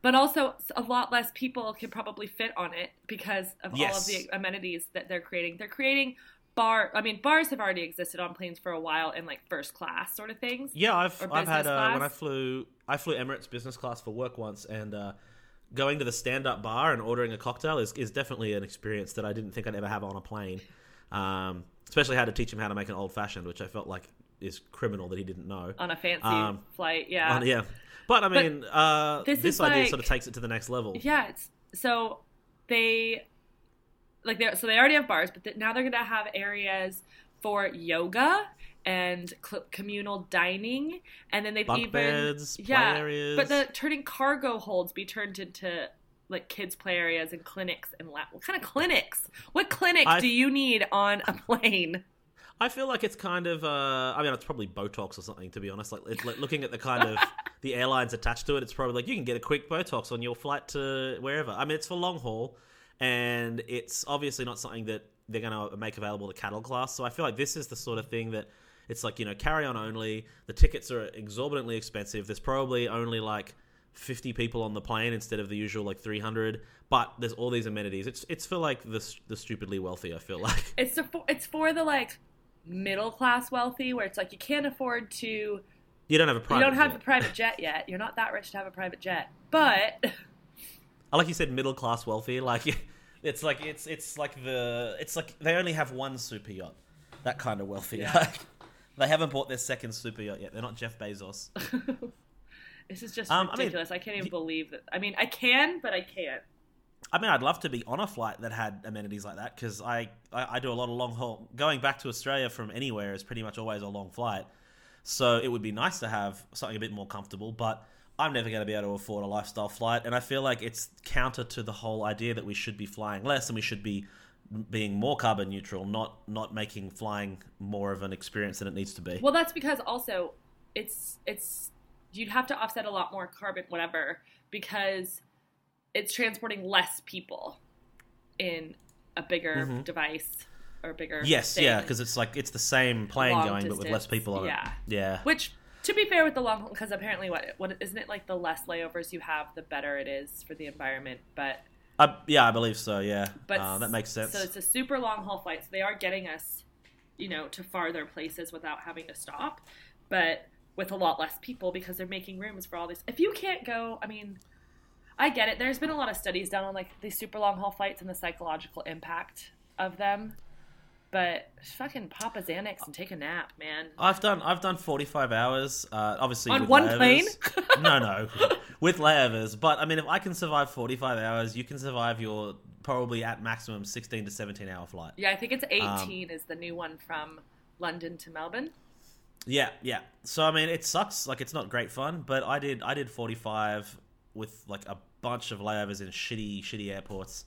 but also a lot less people can probably fit on it because of all of the amenities that they're creating. They're creating bar. I mean, bars have already existed on planes for a while in like first class sort of things. Yeah, I've I've had uh, when I flew I flew Emirates business class for work once, and uh, going to the stand up bar and ordering a cocktail is, is definitely an experience that I didn't think I'd ever have on a plane. Um, especially had to teach him how to make an old fashioned, which I felt like is criminal that he didn't know. on a fancy Um, flight. Yeah. Uh, yeah, but I mean, uh, this this, idea like- sort of takes it to the next level. Yeah, it's so they like they so they already have bars, but th- now they're gonna have areas for yoga and cl- communal dining, and then they've Bunk even beds, play yeah, areas. but the turning cargo holds be turned into like kids play areas and clinics and lab. What kind of clinics? What clinic I- do you need on a plane? I feel like it's kind of. Uh, I mean, it's probably Botox or something. To be honest, like, it's like looking at the kind of the airlines attached to it, it's probably like you can get a quick Botox on your flight to wherever. I mean, it's for long haul, and it's obviously not something that they're going to make available to cattle class. So I feel like this is the sort of thing that it's like you know carry on only. The tickets are exorbitantly expensive. There's probably only like. 50 people on the plane instead of the usual like 300 but there's all these amenities it's it's for like the the stupidly wealthy i feel like It's for, it's for the like middle class wealthy where it's like you can't afford to you don't have a private you don't have jet. a private jet yet. You're not that rich to have a private jet. But I like you said, middle class wealthy. Like it's like it's it's like the it's like they only have one super yacht. That kind of wealthy. Yeah. Like, they haven't bought their second super yacht yet. They're not Jeff Bezos. this is just Um, I mean, ridiculous. I, can't even y- believe that. I mean, I can, but I can't. I mean, I'd love to be on a flight that had amenities like that because I, I I do a lot of long haul. Going back to Australia from anywhere is pretty much always a long flight. So it would be nice to have something a bit more comfortable, but I'm never going to be able to afford a lifestyle flight, and I feel like it's counter to the whole idea that we should be flying less and we should be being more carbon neutral, not not making flying more of an experience than it needs to be. Well, that's because also it's it's you'd have to offset a lot more carbon, whatever, because it's transporting less people in a bigger Mhm. device or bigger. yes, thing. yeah, because it's like it's the same plane Long going, but with less people on yeah. it. Yeah, Which, to be fair with the long, haul, because apparently, what what isn't it like the less layovers you have, the better it is for the environment. But I, yeah, I believe so. Yeah, but uh, that makes sense. So it's a super long haul flight. So they are getting us, you know, to farther places without having to stop, but with a lot less people because they're making rooms for all these. If you can't go, I mean, I get it. There's been a lot of studies done on like these super long haul flights and the psychological impact of them. But fucking pop a Xanax and take a nap, man. I've done I've done 45 hours. Uh, obviously On with one layovers. plane? no, no, with layovers. But I mean, if I can survive 45 hours, you can survive your probably at maximum 16 to 17 hour flight. Yeah, I think it's Um, 18 is the new one from London to Melbourne. Yeah, yeah. So I mean, it sucks. Like it's not great fun. But I did I did 45 with like a bunch of layovers in shitty shitty airports.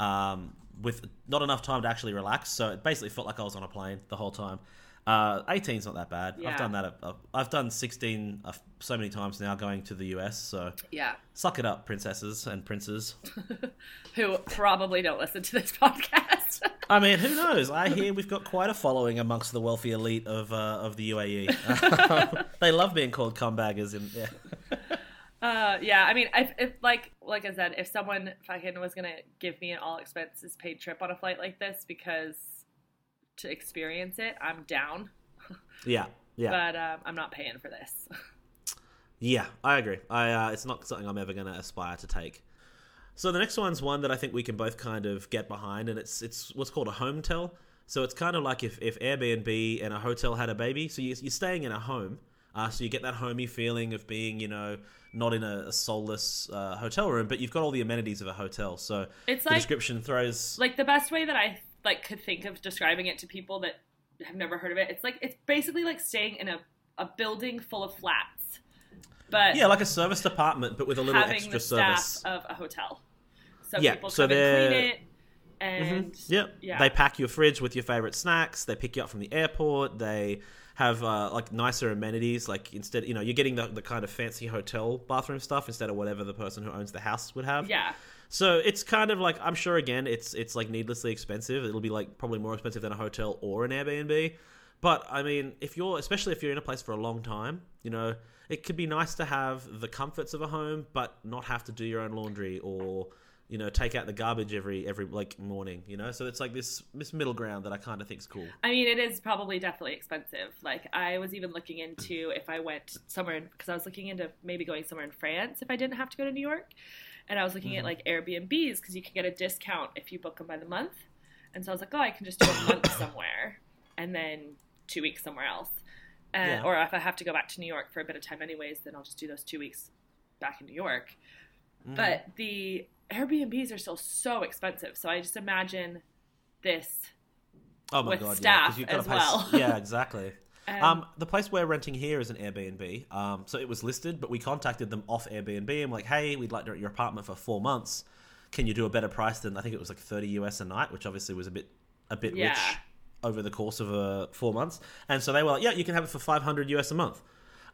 Um, with not enough time to actually relax, so it basically felt like I was on a plane the whole time. Uh, 18's not that bad. Yeah. I've done that. I've done 16 uh, so many times now going to the US. So Yeah. suck it up, princesses and princes. Who probably don't listen to this podcast. I mean, who knows? I hear we've got quite a following amongst the wealthy elite of uh, of the UAE. they love being called cumbaggers. In yeah. Uh, yeah, I mean, if, if like like I said, if someone fucking was gonna give me an all expenses paid trip on a flight like this because to experience it, I'm down. yeah, yeah, But um, I'm not paying for this. yeah. I agree. I uh, it's not something I'm ever going to aspire to take. So the next one's one that I think we can both kind of get behind, and it's it's what's called a home tel. So it's kind of like if, if Airbnb and a hotel had a baby. So you, you're staying in a home, uh, so you get that homey feeling of being, you know, not in a, a soulless uh, hotel room, but you've got all the amenities of a hotel. So It's the like description throws like the best way that I like could think of describing it to people that have never heard of it. It's like it's basically like staying in a a building full of flats, but yeah, like a service department, but with a little extra the staff service. of a hotel. So Yeah, people so come and they're- clean it, and Yep. yeah. They pack your fridge with your favorite snacks. They pick you up from the airport. They have uh, like nicer amenities. Like instead, you know, you're getting the, the kind of fancy hotel bathroom stuff instead of whatever the person who owns the house would have. yeah, So it's kind of like I'm sure again, it's it's like needlessly expensive. It'll be like probably more expensive than a hotel or an Airbnb. but I mean, if you're especially if you're in a place for a long time, you know, it could be nice to have the comforts of a home, but not have to do your own laundry or you know take out the garbage every every like morning. You know, so it's like this this middle ground that I kind of think is cool. I mean, it is probably definitely expensive. Like, I was even looking into if I went somewhere because I was looking into maybe going somewhere in France if I didn't have to go to New York, and I was looking at Mhm. like Airbnbs because you can get a discount if you book them by the month, and so I was like, oh, I can just do a month somewhere and then two weeks somewhere else, and, Yeah. or if I have to go back to New York for a bit of time anyways, then I'll just do those two weeks back in New York. Mhm. But the Airbnbs are still so expensive, so I just imagine this. oh my with god, yeah, you've got as pay, well. yeah, exactly. Um, Um, the place we're renting here is an Airbnb. Um, so it was listed, but we contacted them off Airbnb and like, hey, we'd like to rent your apartment for four months. Can you do a better price than I think it was like thirty US a night, which obviously was a bit a bit Yeah. rich over the course of uh, four months. And so they were like, yeah, you can have it for five hundred US a month,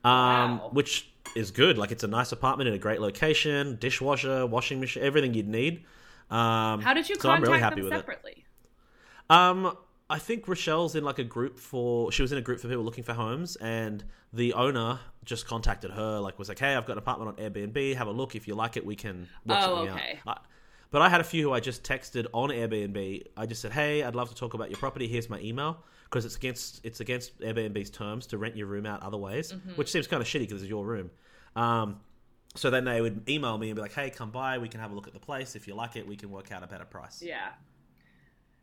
um, Wow. which is good. Like it's a nice apartment in a great location, dishwasher, washing machine, everything you'd need. Um, How did you so I'm really happy them with it. Um, I think Rochelle's in like a group for. She was in a group for people looking for homes, and the owner just contacted her. Like, was like, "Hey, I've got an apartment on Airbnb. Have a look. If you like it, we can work Oh, okay. out." I, but I had a few who I just texted on Airbnb. I just said, "Hey, I'd love to talk about your property. Here's my email." Because it's against it's against Airbnb's terms to rent your room out other ways, Mm-hmm. which seems kind of shitty because it's your room. Um, so then they would email me and be like, "Hey, come by. We can have a look at the place. If you like it, we can work out a better price." Yeah.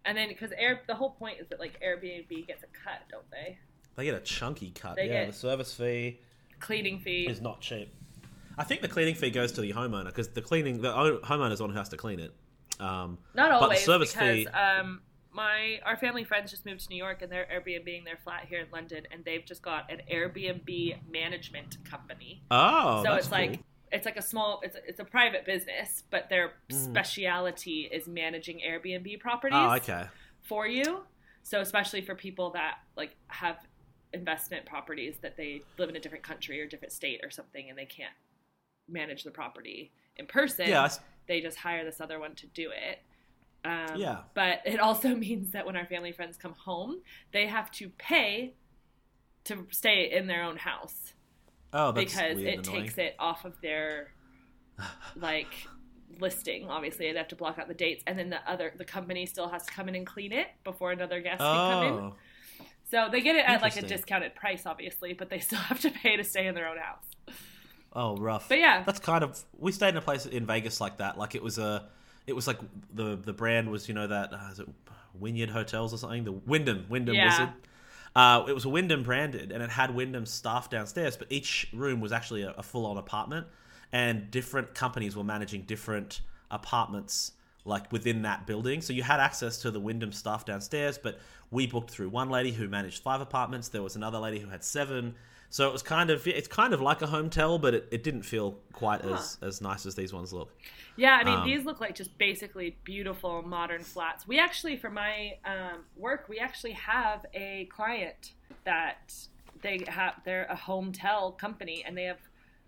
And then because Air, the whole point is that like Airbnb gets a cut, don't they? They get a chunky cut. They yeah, the service fee. Cleaning fee. is not cheap. I think the cleaning fee goes to the homeowner because the cleaning the homeowner's the one who has to clean it. Um, Not but the service because fee- um, my our family friends just moved to New York and they're Airbnbing their flat here in London, and they've just got an Airbnb management company. oh, so it's like it's like a small, it's a, it's a private business, but their Mm. speciality is managing Airbnb properties. oh, okay, for you. So especially for people that like have investment properties that they live in a different country or different state or something and they can't manage the property in person. yeah, I s- They just hire this other one to do it. Um, Yeah. But it also means that when our family friends come home, they have to pay to stay in their own house. Oh, that's because it takes it off of their like listing obviously. They have to block out the dates and then the other the company still has to come in and clean it before another guest can come in. Oh, so they get it at like a discounted price obviously but they still have to pay to stay in their own house. Oh, rough. but yeah. That's kind of we stayed in a place in Vegas like that. Like it was a, it was like the the brand was you know that uh, is it Wynyard Hotels or something? The Wyndham Wyndham Yeah. Wizard. Uh, it was a Wyndham branded, and it had Wyndham staff downstairs, but each room was actually a, a full on apartment, and different companies were managing different apartments like within that building. So you had access to the Wyndham staff downstairs, but we booked through one lady who managed five apartments. There was another lady who had seven. So it was kind of it's kind of like a hotel, but it, it didn't feel quite as as nice as these ones look. yeah i mean Um, these look like just basically beautiful modern flats we actually for my um, work we actually have a client that they have they're a hometel company and they have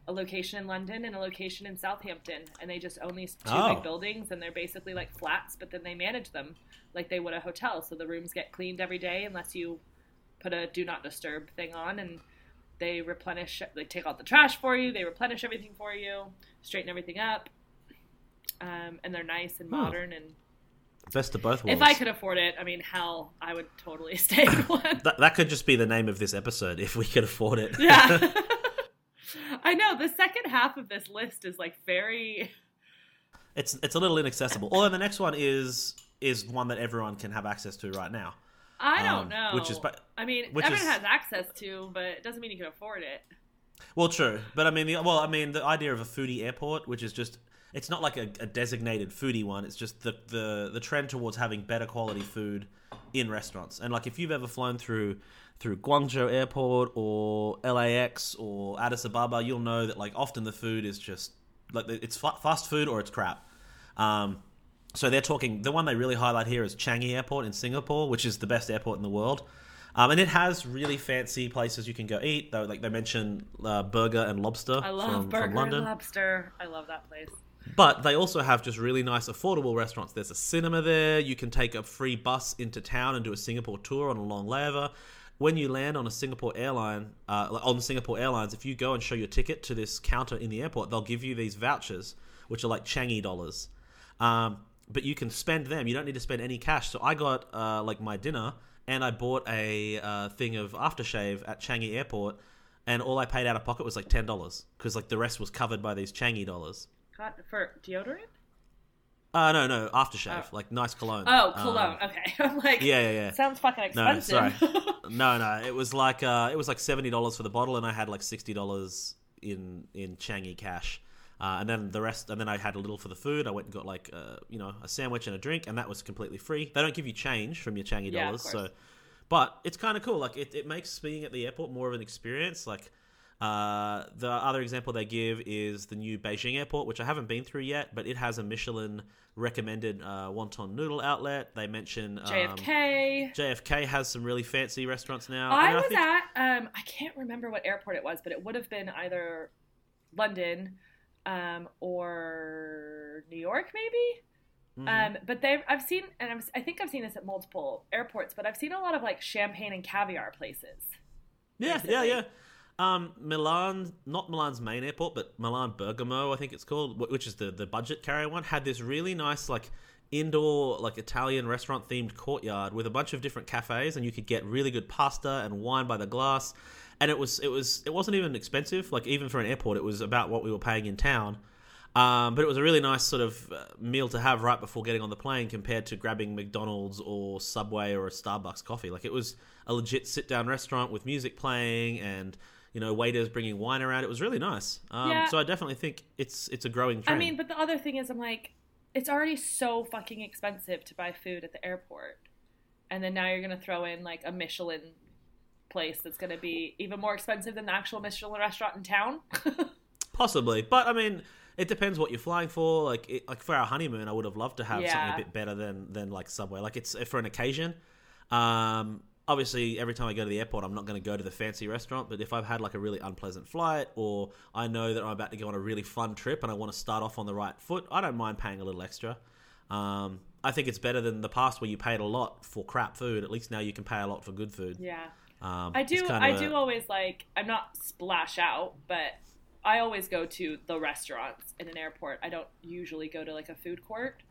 a location in london and a location in southampton and they just own these two Oh. big buildings and they're basically like flats but then they manage them like they would a hotel so the rooms get cleaned every day unless you put a do not disturb thing on and they replenish they take out the trash for you they replenish everything for you straighten everything up um, and they're nice and Hmm. modern and Best of both worlds. if i could afford it i mean hell i would totally stay in one that, that could just be the name of this episode if we could afford it. yeah i know the second half of this list is like very it's it's a little inaccessible. Although the next one is is one that everyone can have access to right now. I don't Um, know which is i mean which everyone is- has access to but it doesn't mean you can afford it Well, true, but I mean, the, well, I mean, the idea of a foodie airport, which is just, it's not like a, a designated foodie one. It's just the, the the trend towards having better quality food in restaurants. And like, if you've ever flown through through Guangzhou Airport or LAX or Addis Ababa, you'll know that like often the food is just like it's fa- fast food or it's crap. Um, so they're talking. The one they really highlight here is Changi Airport in Singapore, which is the best airport in the world. Um, and it has really fancy places you can go eat. Though, like they mention uh, burger and lobster i love from, burger from London. and lobster i love that place But they also have just really nice, affordable restaurants. There's a cinema there. You can take a free bus into town and do a Singapore tour on a long layover. when you land on a Singapore airline, uh, on Singapore Airlines, if you go and show your ticket to this counter in the airport, they'll give you these vouchers, which are like Changi dollars. Um, but you can spend them. You don't need to spend any cash. So I got uh, like my dinner, and I bought a uh, thing of aftershave at Changi Airport, and all I paid out of pocket was like ten dollars because like the rest was covered by these Changi dollars. For deodorant? Uh no no aftershave like nice cologne. Oh, Um, cologne. okay. I'm like, yeah yeah yeah. sounds fucking expensive. No, sorry. No, no, it was like uh, it was like seventy dollars for the bottle, and I had like sixty dollars in in Changi cash, uh, and then the rest, and then I had a little for the food. I went and got like uh, you know a sandwich and a drink, and that was completely free. They don't give you change from your Changi Yeah, dollars, so but it's kind of cool. Like it, it makes being at the airport more of an experience. Like uh, the other example they give is the new Beijing airport, which I haven't been through yet, but it has a Michelin recommended uh, wonton noodle outlet. They mention um, JFK. JFK has some really fancy restaurants now. I And was think- at um I can't remember what airport it was, but it would have been either London um or New York maybe. Mhm. Um but they I've seen and I'm, I think I've seen this at multiple airports, but I've seen a lot of like champagne and caviar places. yeah, yeah, yeah. Um, Milan, not Milan's main airport, but Milan Bergamo, I think it's called, which is the the budget carrier one, had this really nice like indoor like Italian restaurant themed courtyard with a bunch of different cafes, and you could get really good pasta and wine by the glass. And it was it was it wasn't even expensive. Like even for an airport, it was about what we were paying in town. Um, but it was a really nice sort of uh, meal to have right before getting on the plane compared to grabbing McDonald's or Subway or a Starbucks coffee. Like it was a legit sit down restaurant with music playing and you know waiters bringing wine around. It was really nice. Um, Yeah. So I definitely think it's it's a growing I mean, but the other thing is I'm like it's already so fucking expensive to buy food at the airport. And then now you're going to throw in like a Michelin place that's going to be even more expensive than the actual Michelin restaurant in town. Possibly, but I mean, it depends what you're flying for. Like, it, like for our honeymoon, I would have loved to have something a bit better than than like Subway. Like, it's for an occasion. Um, obviously, every time I go to the airport, I'm not going to go to the fancy restaurant. But if I've had like a really unpleasant flight, or I know that I'm about to go on a really fun trip and I want to start off on the right foot, I don't mind paying a little extra. Um, I think it's better than the past where you paid a lot for crap food. At least now you can pay a lot for good food. yeah. Um, I do. I do always like. I'm not splash out, but I always go to the restaurants in an airport. I don't usually go to like a food court.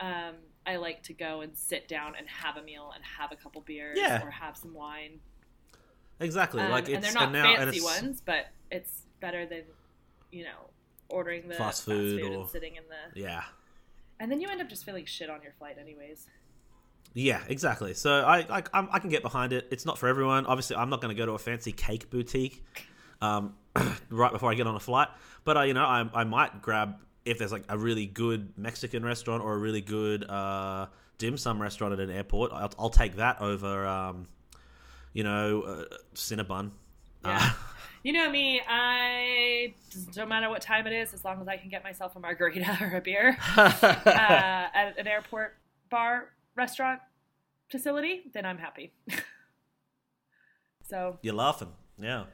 Um, I like to go and sit down and have a meal and have a couple beers Yeah. or have some wine. exactly Um, like it's and they're not now, fancy ones, but it's better than you know ordering the Fast food or- and sitting in the. Yeah. And then you end up just feeling shit on your flight, anyways. Yeah, exactly. So I I, I'm- I can get behind it. It's not for everyone. Obviously, I'm not going to go to a fancy cake boutique um, right before I get on a flight. But uh, you know, I, I might grab if there's like a really good Mexican restaurant or a really good uh, dim sum restaurant at an airport. I'll, I'll take that over, um, you know, uh, Cinnabon. Yeah. You know me, I don't matter what time it is, as long as I can get myself a margarita or a beer uh, at an airport bar, restaurant, facility, then I'm happy. so, You're laughing, yeah.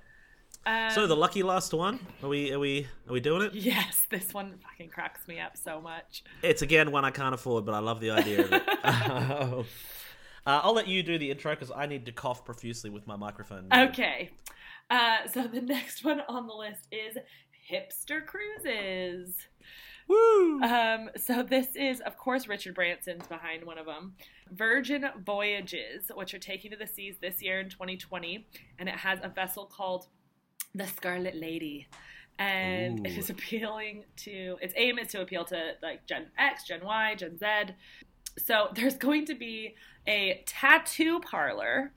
um, So the lucky last one. Are we are we are we doing it? yes, this one fucking cracks me up so much. It's again one I can't afford, but I love the idea of it. uh, I'll let you do the intro because I need to cough profusely with my microphone. Okay. Uh, so the next one on the list is hipster cruises. Woo! Um, so this is, of course, Richard Branson's behind one of them. Virgin Voyages, which are taking to the seas this year in 2020, and it has a vessel called the Scarlet Lady, and it Ooh. is appealing to. Its aim is to appeal to like Gen X, Gen Y, Gen Z. So there's going to be a tattoo parlor,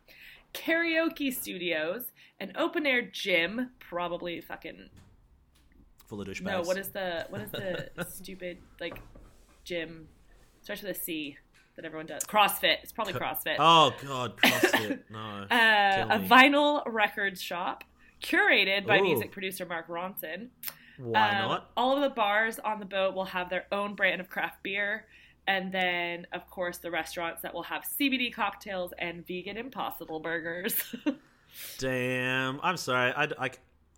karaoke studios, an open air gym, probably fucking Full of douchebags. no, what is the what is the stupid like gym starts with a C that everyone does? CrossFit. It's probably CrossFit. Oh god, CrossFit. No. uh, a vinyl records shop curated by Ooh. music producer Mark Ronson. Why Um, not? All of the bars on the boat will have their own brand of craft beer. And then, of course, the restaurants that will have CBD cocktails and vegan impossible burgers. Damn. I'm sorry. I, I,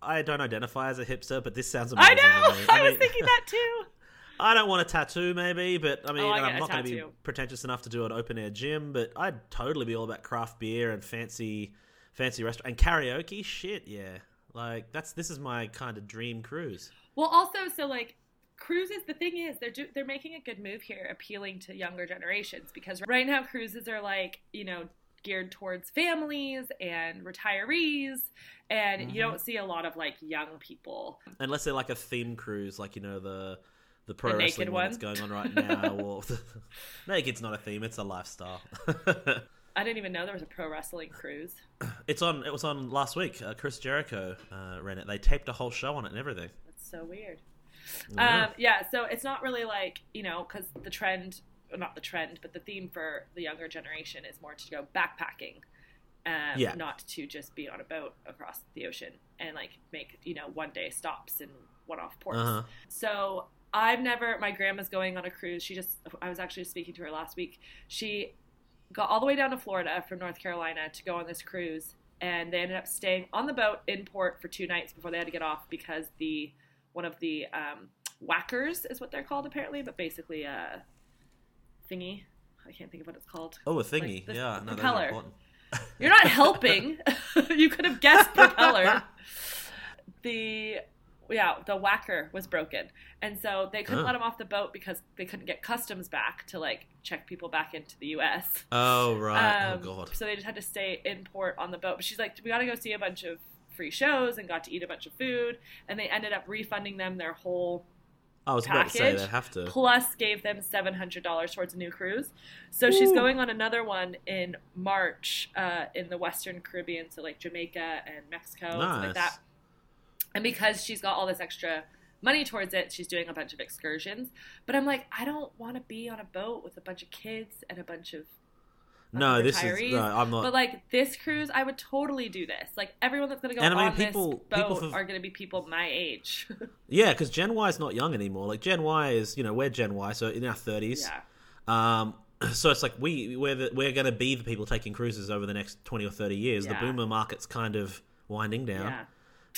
I don't identify as a hipster, but this sounds amazing. I know! me. I was thinking that too. I don't want a tattoo, maybe, but I mean, Oh, I I'm not going to be pretentious enough to do an open air gym, but I'd totally be all about craft beer and fancy, fancy restaurant and karaoke. Shit, yeah. Like that's this is my kind of dream cruise. Well, also, so like cruises. The thing is, they're do, they're making a good move here, appealing to younger generations because right now cruises are like you know geared towards families and retirees, and you don't see a lot of like young people. Unless they're like a theme cruise, like you know the the pro The wrestling one one? that's going on right now. or naked's not a theme; it's a lifestyle. I didn't even know there was a pro wrestling cruise. it's on. It was on last week. Uh, Chris Jericho uh, ran it. They taped a whole show on it and everything. That's so weird. Yeah. Um, yeah, so it's not really like you know because the trend, well, not the trend, but the theme for the younger generation is more to go backpacking, um, Yeah. not to just be on a boat across the ocean and like make you know one day stops and one off ports. Uh-huh. So I've never. My grandma's going on a cruise. She just. I was actually speaking to her last week. She got all the way down to Florida from North Carolina to go on this cruise, and they ended up staying on the boat in port for two nights before they had to get off because the one of the um, whackers is what they're called apparently, but basically a thingy. I can't think of what it's called. Oh, a thingy. Like the yeah, no, propeller. You're not helping. you could have guessed propeller. The yeah, the whacker was broken, and so they couldn't Oh. let him off the boat because they couldn't get customs back to like check people back into the U.S. Oh right. Um, oh god. So they just had to stay in port on the boat. But she's like, we got to go see a bunch of free shows and got to eat a bunch of food, and they ended up refunding them their whole I was about to say package, they have to. plus gave them seven hundred dollars towards a new cruise. So she's going on another one in March uh, in the Western Caribbean, so like Jamaica and Mexico and like that. And because she's got all this extra money towards it, she's doing a bunch of excursions. But I'm like, I don't want to be on a boat with a bunch of kids and a bunch of No, this is no. I'm not. But like this cruise, I would totally do this. Like everyone that's gonna go And I mean, on people- this boat people are gonna be people my age. Yeah, because Gen Y is not young anymore. Like Gen Y is, you know, we're Gen Y, so in our thirties. yeah. Um, so it's like we we're the, we're going to be the people taking cruises over the next twenty or thirty years. Yeah. The boomer market's kind of winding down.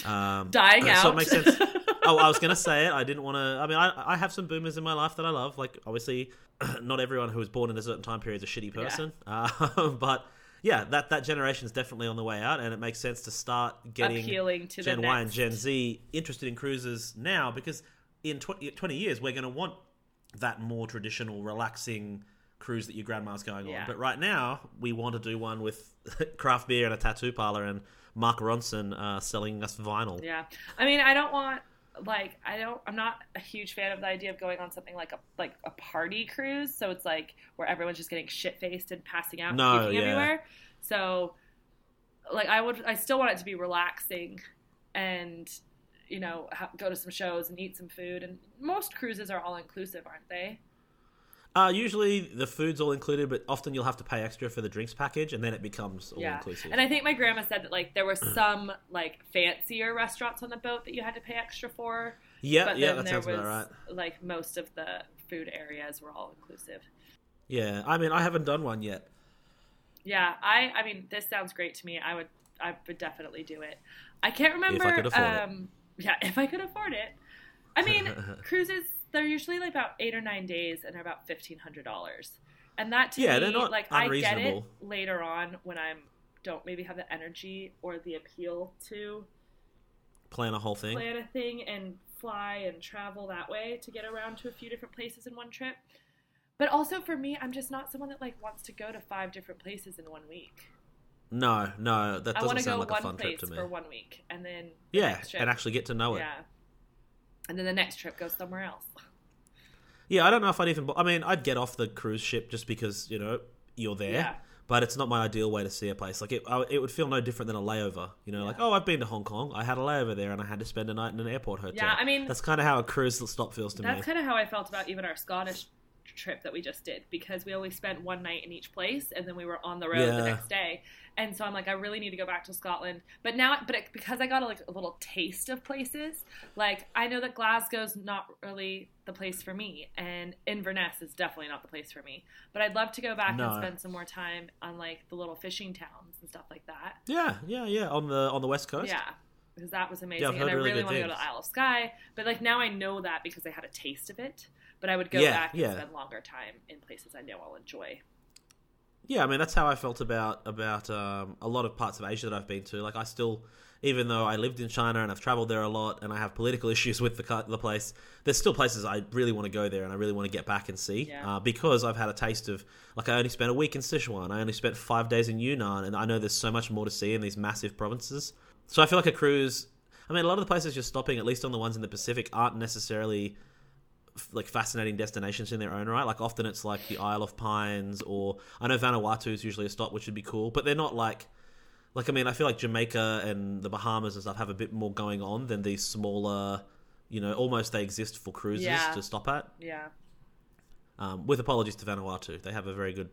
Yeah. Um, Dying out. so it makes sense. oh, I was going to say it. I didn't want to. I mean, I, I have some boomers in my life that I love. Like, obviously, not everyone who was born in a certain time period is a shitty person. Uh, but yeah, that that generation is definitely on the way out, and it makes sense to start getting Appealing to Gen Y and Gen Z interested in cruises now because in 20, 20 years we're going to want that more traditional, relaxing cruise that your grandma's going on. But right now, we want to do one with craft beer and a tattoo parlor and Mark Ronson uh, selling us vinyl. Yeah. I mean, I don't want like I don't I'm not a huge fan of the idea of going on something like a like a party cruise. So it's like where everyone's just getting shit faced and passing out No, and puking yeah. everywhere. So like I would I still want it to be relaxing and you know ha- go to some shows and eat some food and most cruises are all inclusive aren't they Uh, usually the food's all included, but often you'll have to pay extra for the drinks package, and then it becomes all inclusive. yeah inclusive. and i think my grandma said that like there were some like fancier restaurants on the boat that you had to pay extra for yeah, but yeah, then that there sounds was about right. like most of the food areas were all inclusive Yeah, I mean, I haven't done one yet. yeah i i mean this sounds great to me i would i would definitely do it i can't remember could afford it. um yeah if i could afford it i mean cruises they're usually like about eight or nine days and they're about fifteen hundred dollars and that to Yeah, me they're not like i get it later on when i'm don't maybe have the energy or the appeal to Plan a whole thing. plan a thing and fly and travel that way to get around to a few different places in one trip. But also for me, I'm just not someone that like wants to go to five different places in one week. No, no, that I doesn't want to go sound like a one fun place trip to me. for one week and then the Yeah, and actually get to know it. yeah, and then the next trip goes somewhere else. Yeah, I don't know if I'd even. I mean, I'd get off the cruise ship just because you know you're there. Yeah. But it's not my ideal way to see a place. Like it, I, it would feel no different than a layover. You know, like oh, I've been to Hong Kong. I had a layover there, and I had to spend a night in an airport hotel. Yeah, I mean- that's kind of how a cruise stop feels to That's me. That's kind of how I felt about even our Scottish trip that we just did because we only spent one night in each place and then we were on the road Yeah. the next day. And so I'm like, I really need to go back to Scotland. But now, but it, because I got a, like a little taste of places, like I know that Glasgow's not really the place for me, and Inverness is definitely not the place for me. But I'd love to go back No. and spend some more time on like the little fishing towns and stuff like that. Yeah, yeah, yeah. On the on the west coast. Yeah. Because that was amazing, Yeah, and I really really want to go to Isle of Skye. But like now, I know that because I had a taste of it. But I would go Yeah, back and yeah. spend longer time in places I know I'll enjoy. yeah, I mean that's how I felt about about um, a lot of parts of Asia that I've been to. Like I still, even though I lived in China and I've traveled there a lot, and I have political issues with the the place, there's still places I really want to go there and I really want to get back and see Yeah. uh, because I've had a taste of like I only spent a week in Sichuan, I only spent five days in Yunnan, and I know there's so much more to see in these massive provinces. So I feel like a cruise. I mean, a lot of the places you're stopping, at least on the ones in the Pacific, aren't necessarily like fascinating destinations in their own right. Like often it's like the Isle of Pines or I know Vanuatu is usually a stop, which would be cool, but they're not like like I mean I feel like Jamaica and the Bahamas and stuff have a bit more going on than these smaller, you know, almost they exist for cruises Yeah. to stop at. Yeah. Um, with apologies to Vanuatu, they have a very good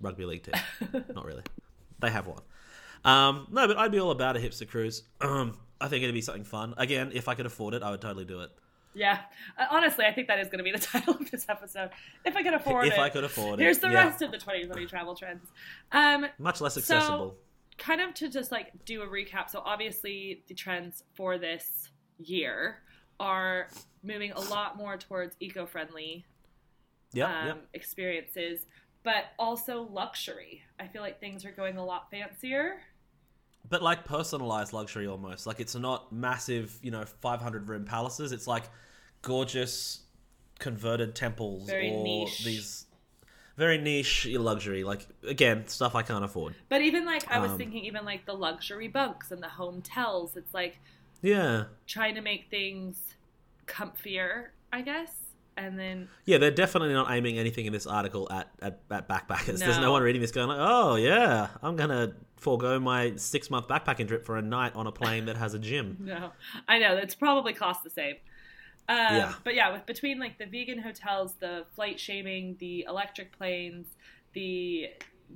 rugby league team. not really, they have one. Um, no, but I'd be all about a hipster cruise. Um, I think it'd be something fun. Again, if I could afford it, I would totally do it. Yeah. Uh, honestly, I think that is going to be the title of this episode. If I could afford if it. If I could afford it, Here's the yeah. rest of the 2020 travel trends. Um, Much less So- accessible. kind of to just like do a recap. So obviously the trends for this year are moving a lot more towards eco-friendly Yep, um, yep. experiences, but also luxury. I feel like things are going a lot fancier. But like personalized luxury almost. Like it's not massive, you know, 500 room palaces. It's like gorgeous converted temples Very or niche. these very niche luxury. Like again, stuff I can't afford. But even like I was Um, thinking, even like the luxury bunks and the hotels, it's like Yeah. trying to make things comfier, I guess. And then Yeah, they're definitely not aiming anything in this article at, at, at backpackers. There's no No. one reading this going like, oh, yeah, I'm going to forego my six month backpacking trip for a night on a plane that has a gym. No, I know that's probably cost the same. Um, Yeah. But yeah, with between like the vegan hotels, the flight shaming, the electric planes, the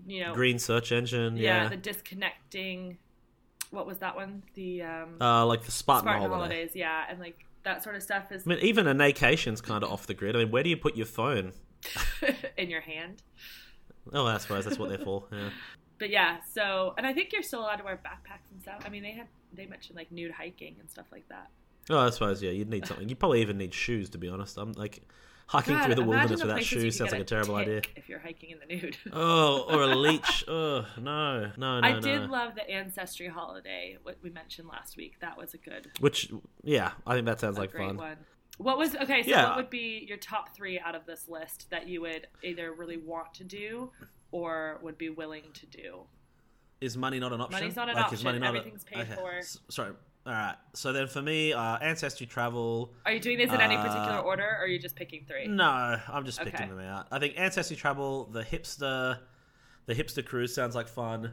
you know, Green search engine, yeah, yeah. the disconnecting. What was that one? The um, uh, like the Spartan, Spartan holiday. holidays, yeah, and like that sort of stuff is I mean, even a vacation's kind of off the grid. I mean, where do you put your phone? in your hand. Oh, I suppose that's what they're for. Yeah. But yeah, so and I think you're still allowed to wear backpacks and stuff. I mean, they had they mentioned like nude hiking and stuff like that. Oh, I suppose yeah. You'd need something. You probably even need shoes, to be honest. I'm like hiking God, through the wilderness the without shoes sounds like a terrible idea. If you're hiking in the nude. Oh, or a leech. Oh no, no, no. I no. did love the ancestry holiday. What we mentioned last week. That was a good, Which, yeah, I think that sounds like fun. one. What was okay? So Yeah. what would be your top three out of this list that you would either really want to do or would be willing to do? Is money not an option? Money's not an Is option. money not a- Everything's paid for. S- sorry. All right. So then, for me, uh, ancestry travel. Are you doing these in any particular Uh, order, or are you just picking three? No, I'm just picking Okay. them out. I think ancestry travel, the hipster, the hipster cruise sounds like fun.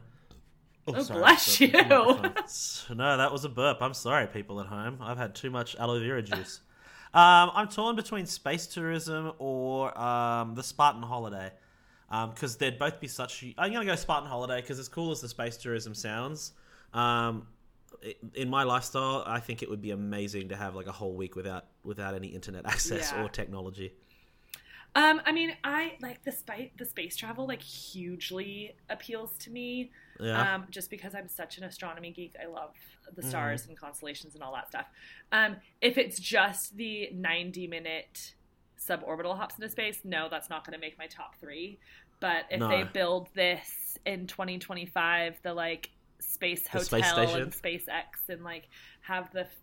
Oh, sorry, bless burped into the you. no, that was a burp. I'm sorry, people at home. I've had too much aloe vera juice. um, I'm torn between space tourism or um, the Spartan holiday. Because they'd both be such. I'm going to go Spartan holiday because, as cool as the space tourism sounds, um, i- in my lifestyle, I think it would be amazing to have like a whole week without without any internet access Yeah. or technology. Um, I mean, I like the space the space travel like hugely appeals to me. Yeah. Um, just because I'm such an astronomy geek, I love the Mm-hmm. stars and constellations and all that stuff. Um, if it's just the 90 minute suborbital hops into space, no, that's not going to make my top three. But if No. they build this in 2025, the like space The hotel space and SpaceX and like have the f-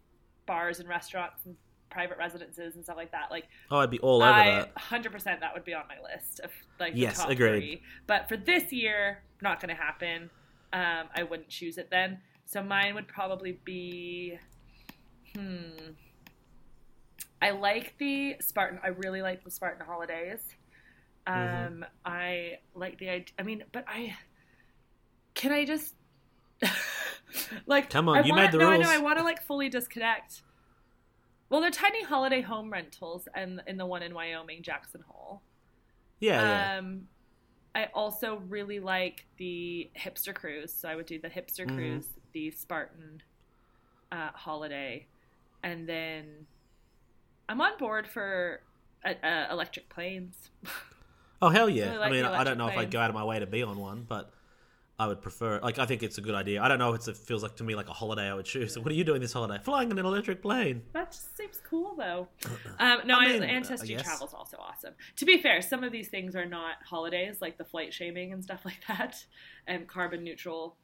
bars and restaurants and private residences and stuff like that, like oh, I'd be all over I that. hundred percent that would be on my list of like Yes, top agreed. three. But for this year, not going to happen. Um, I wouldn't choose it then. So mine would probably be, hmm. I like the Spartan. I really like the Spartan holidays. Um, Mm-hmm. I like the idea. I mean, but I can I just like Come on, I you wanna, made the no, I know. rules. I want to like fully disconnect. Well, they're tiny holiday home rentals, and in the one in Wyoming, Jackson Hole. Yeah, yeah. Um, I also really like the hipster cruise, so I would do the hipster Mhm. cruise, the Spartan uh, holiday, and then I'm on board for uh, uh, electric planes. Oh hell yeah! really like I mean, I don't know if I'd go out of my way to be on one, but I would prefer. Like, I think it's a good idea. I don't know if it feels like to me like a holiday I would choose. So what are you doing this holiday? Flying in an electric plane. That just seems cool, though. Um, no, I mean, ancestry travel is also awesome. To be fair, some of these things are not holidays, like the flight shaming and stuff like that, and carbon neutral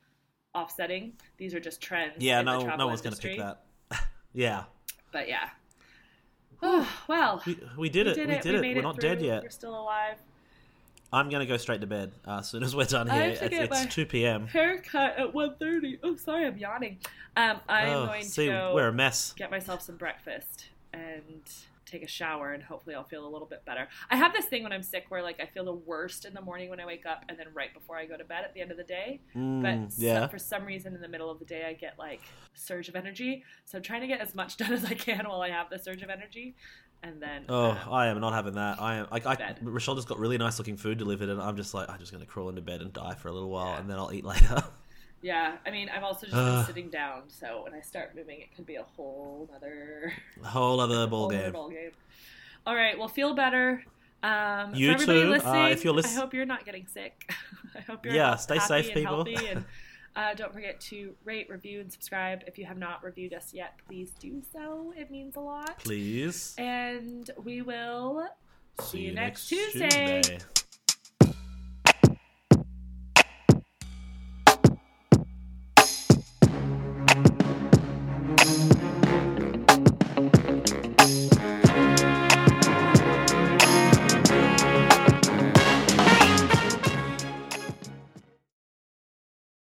offsetting. These are just trends. Yeah, in the no, no one's going to pick that. yeah, But yeah. Oh, well. we, we did it. we We did it. did we it. We're it not through. dead yet. We're still alive. I'm going to go straight to bed uh, as soon as we're done here. It's, it's 2 p.m. Haircut at 1.30. Oh, sorry, I'm yawning. Um, I'm oh, going see, to go we're a mess. get myself some breakfast and take a shower and hopefully I'll feel a little bit better. I have this thing when I'm sick where like I feel the worst in the morning when I wake up and then right before I go to bed at the end of the day. Mm, But so- yeah. for some reason in the middle of the day I get like surge of energy. So I'm trying to get as much done as I can while I have the surge of energy. And then Oh, um, I am not having that. I am like I, Bed. Rochelle just got really nice looking food delivered, and I'm just like I'm just gonna crawl into bed and die for a little while, Yeah. and then I'll eat later. yeah, I mean I've also just been sitting down, so when I start moving it could be a whole other whole other ball whole other game. ball game. All right, well feel better. Um, You too, uh, if you're listening, I hope you're not getting sick. I hope you're Yeah, stay safe, and people. healthy, and uh, don't forget to rate, review, and subscribe. If you have not reviewed us yet, please do so. It means a lot. Please. And we will see, you next next Tuesday. Tuesday.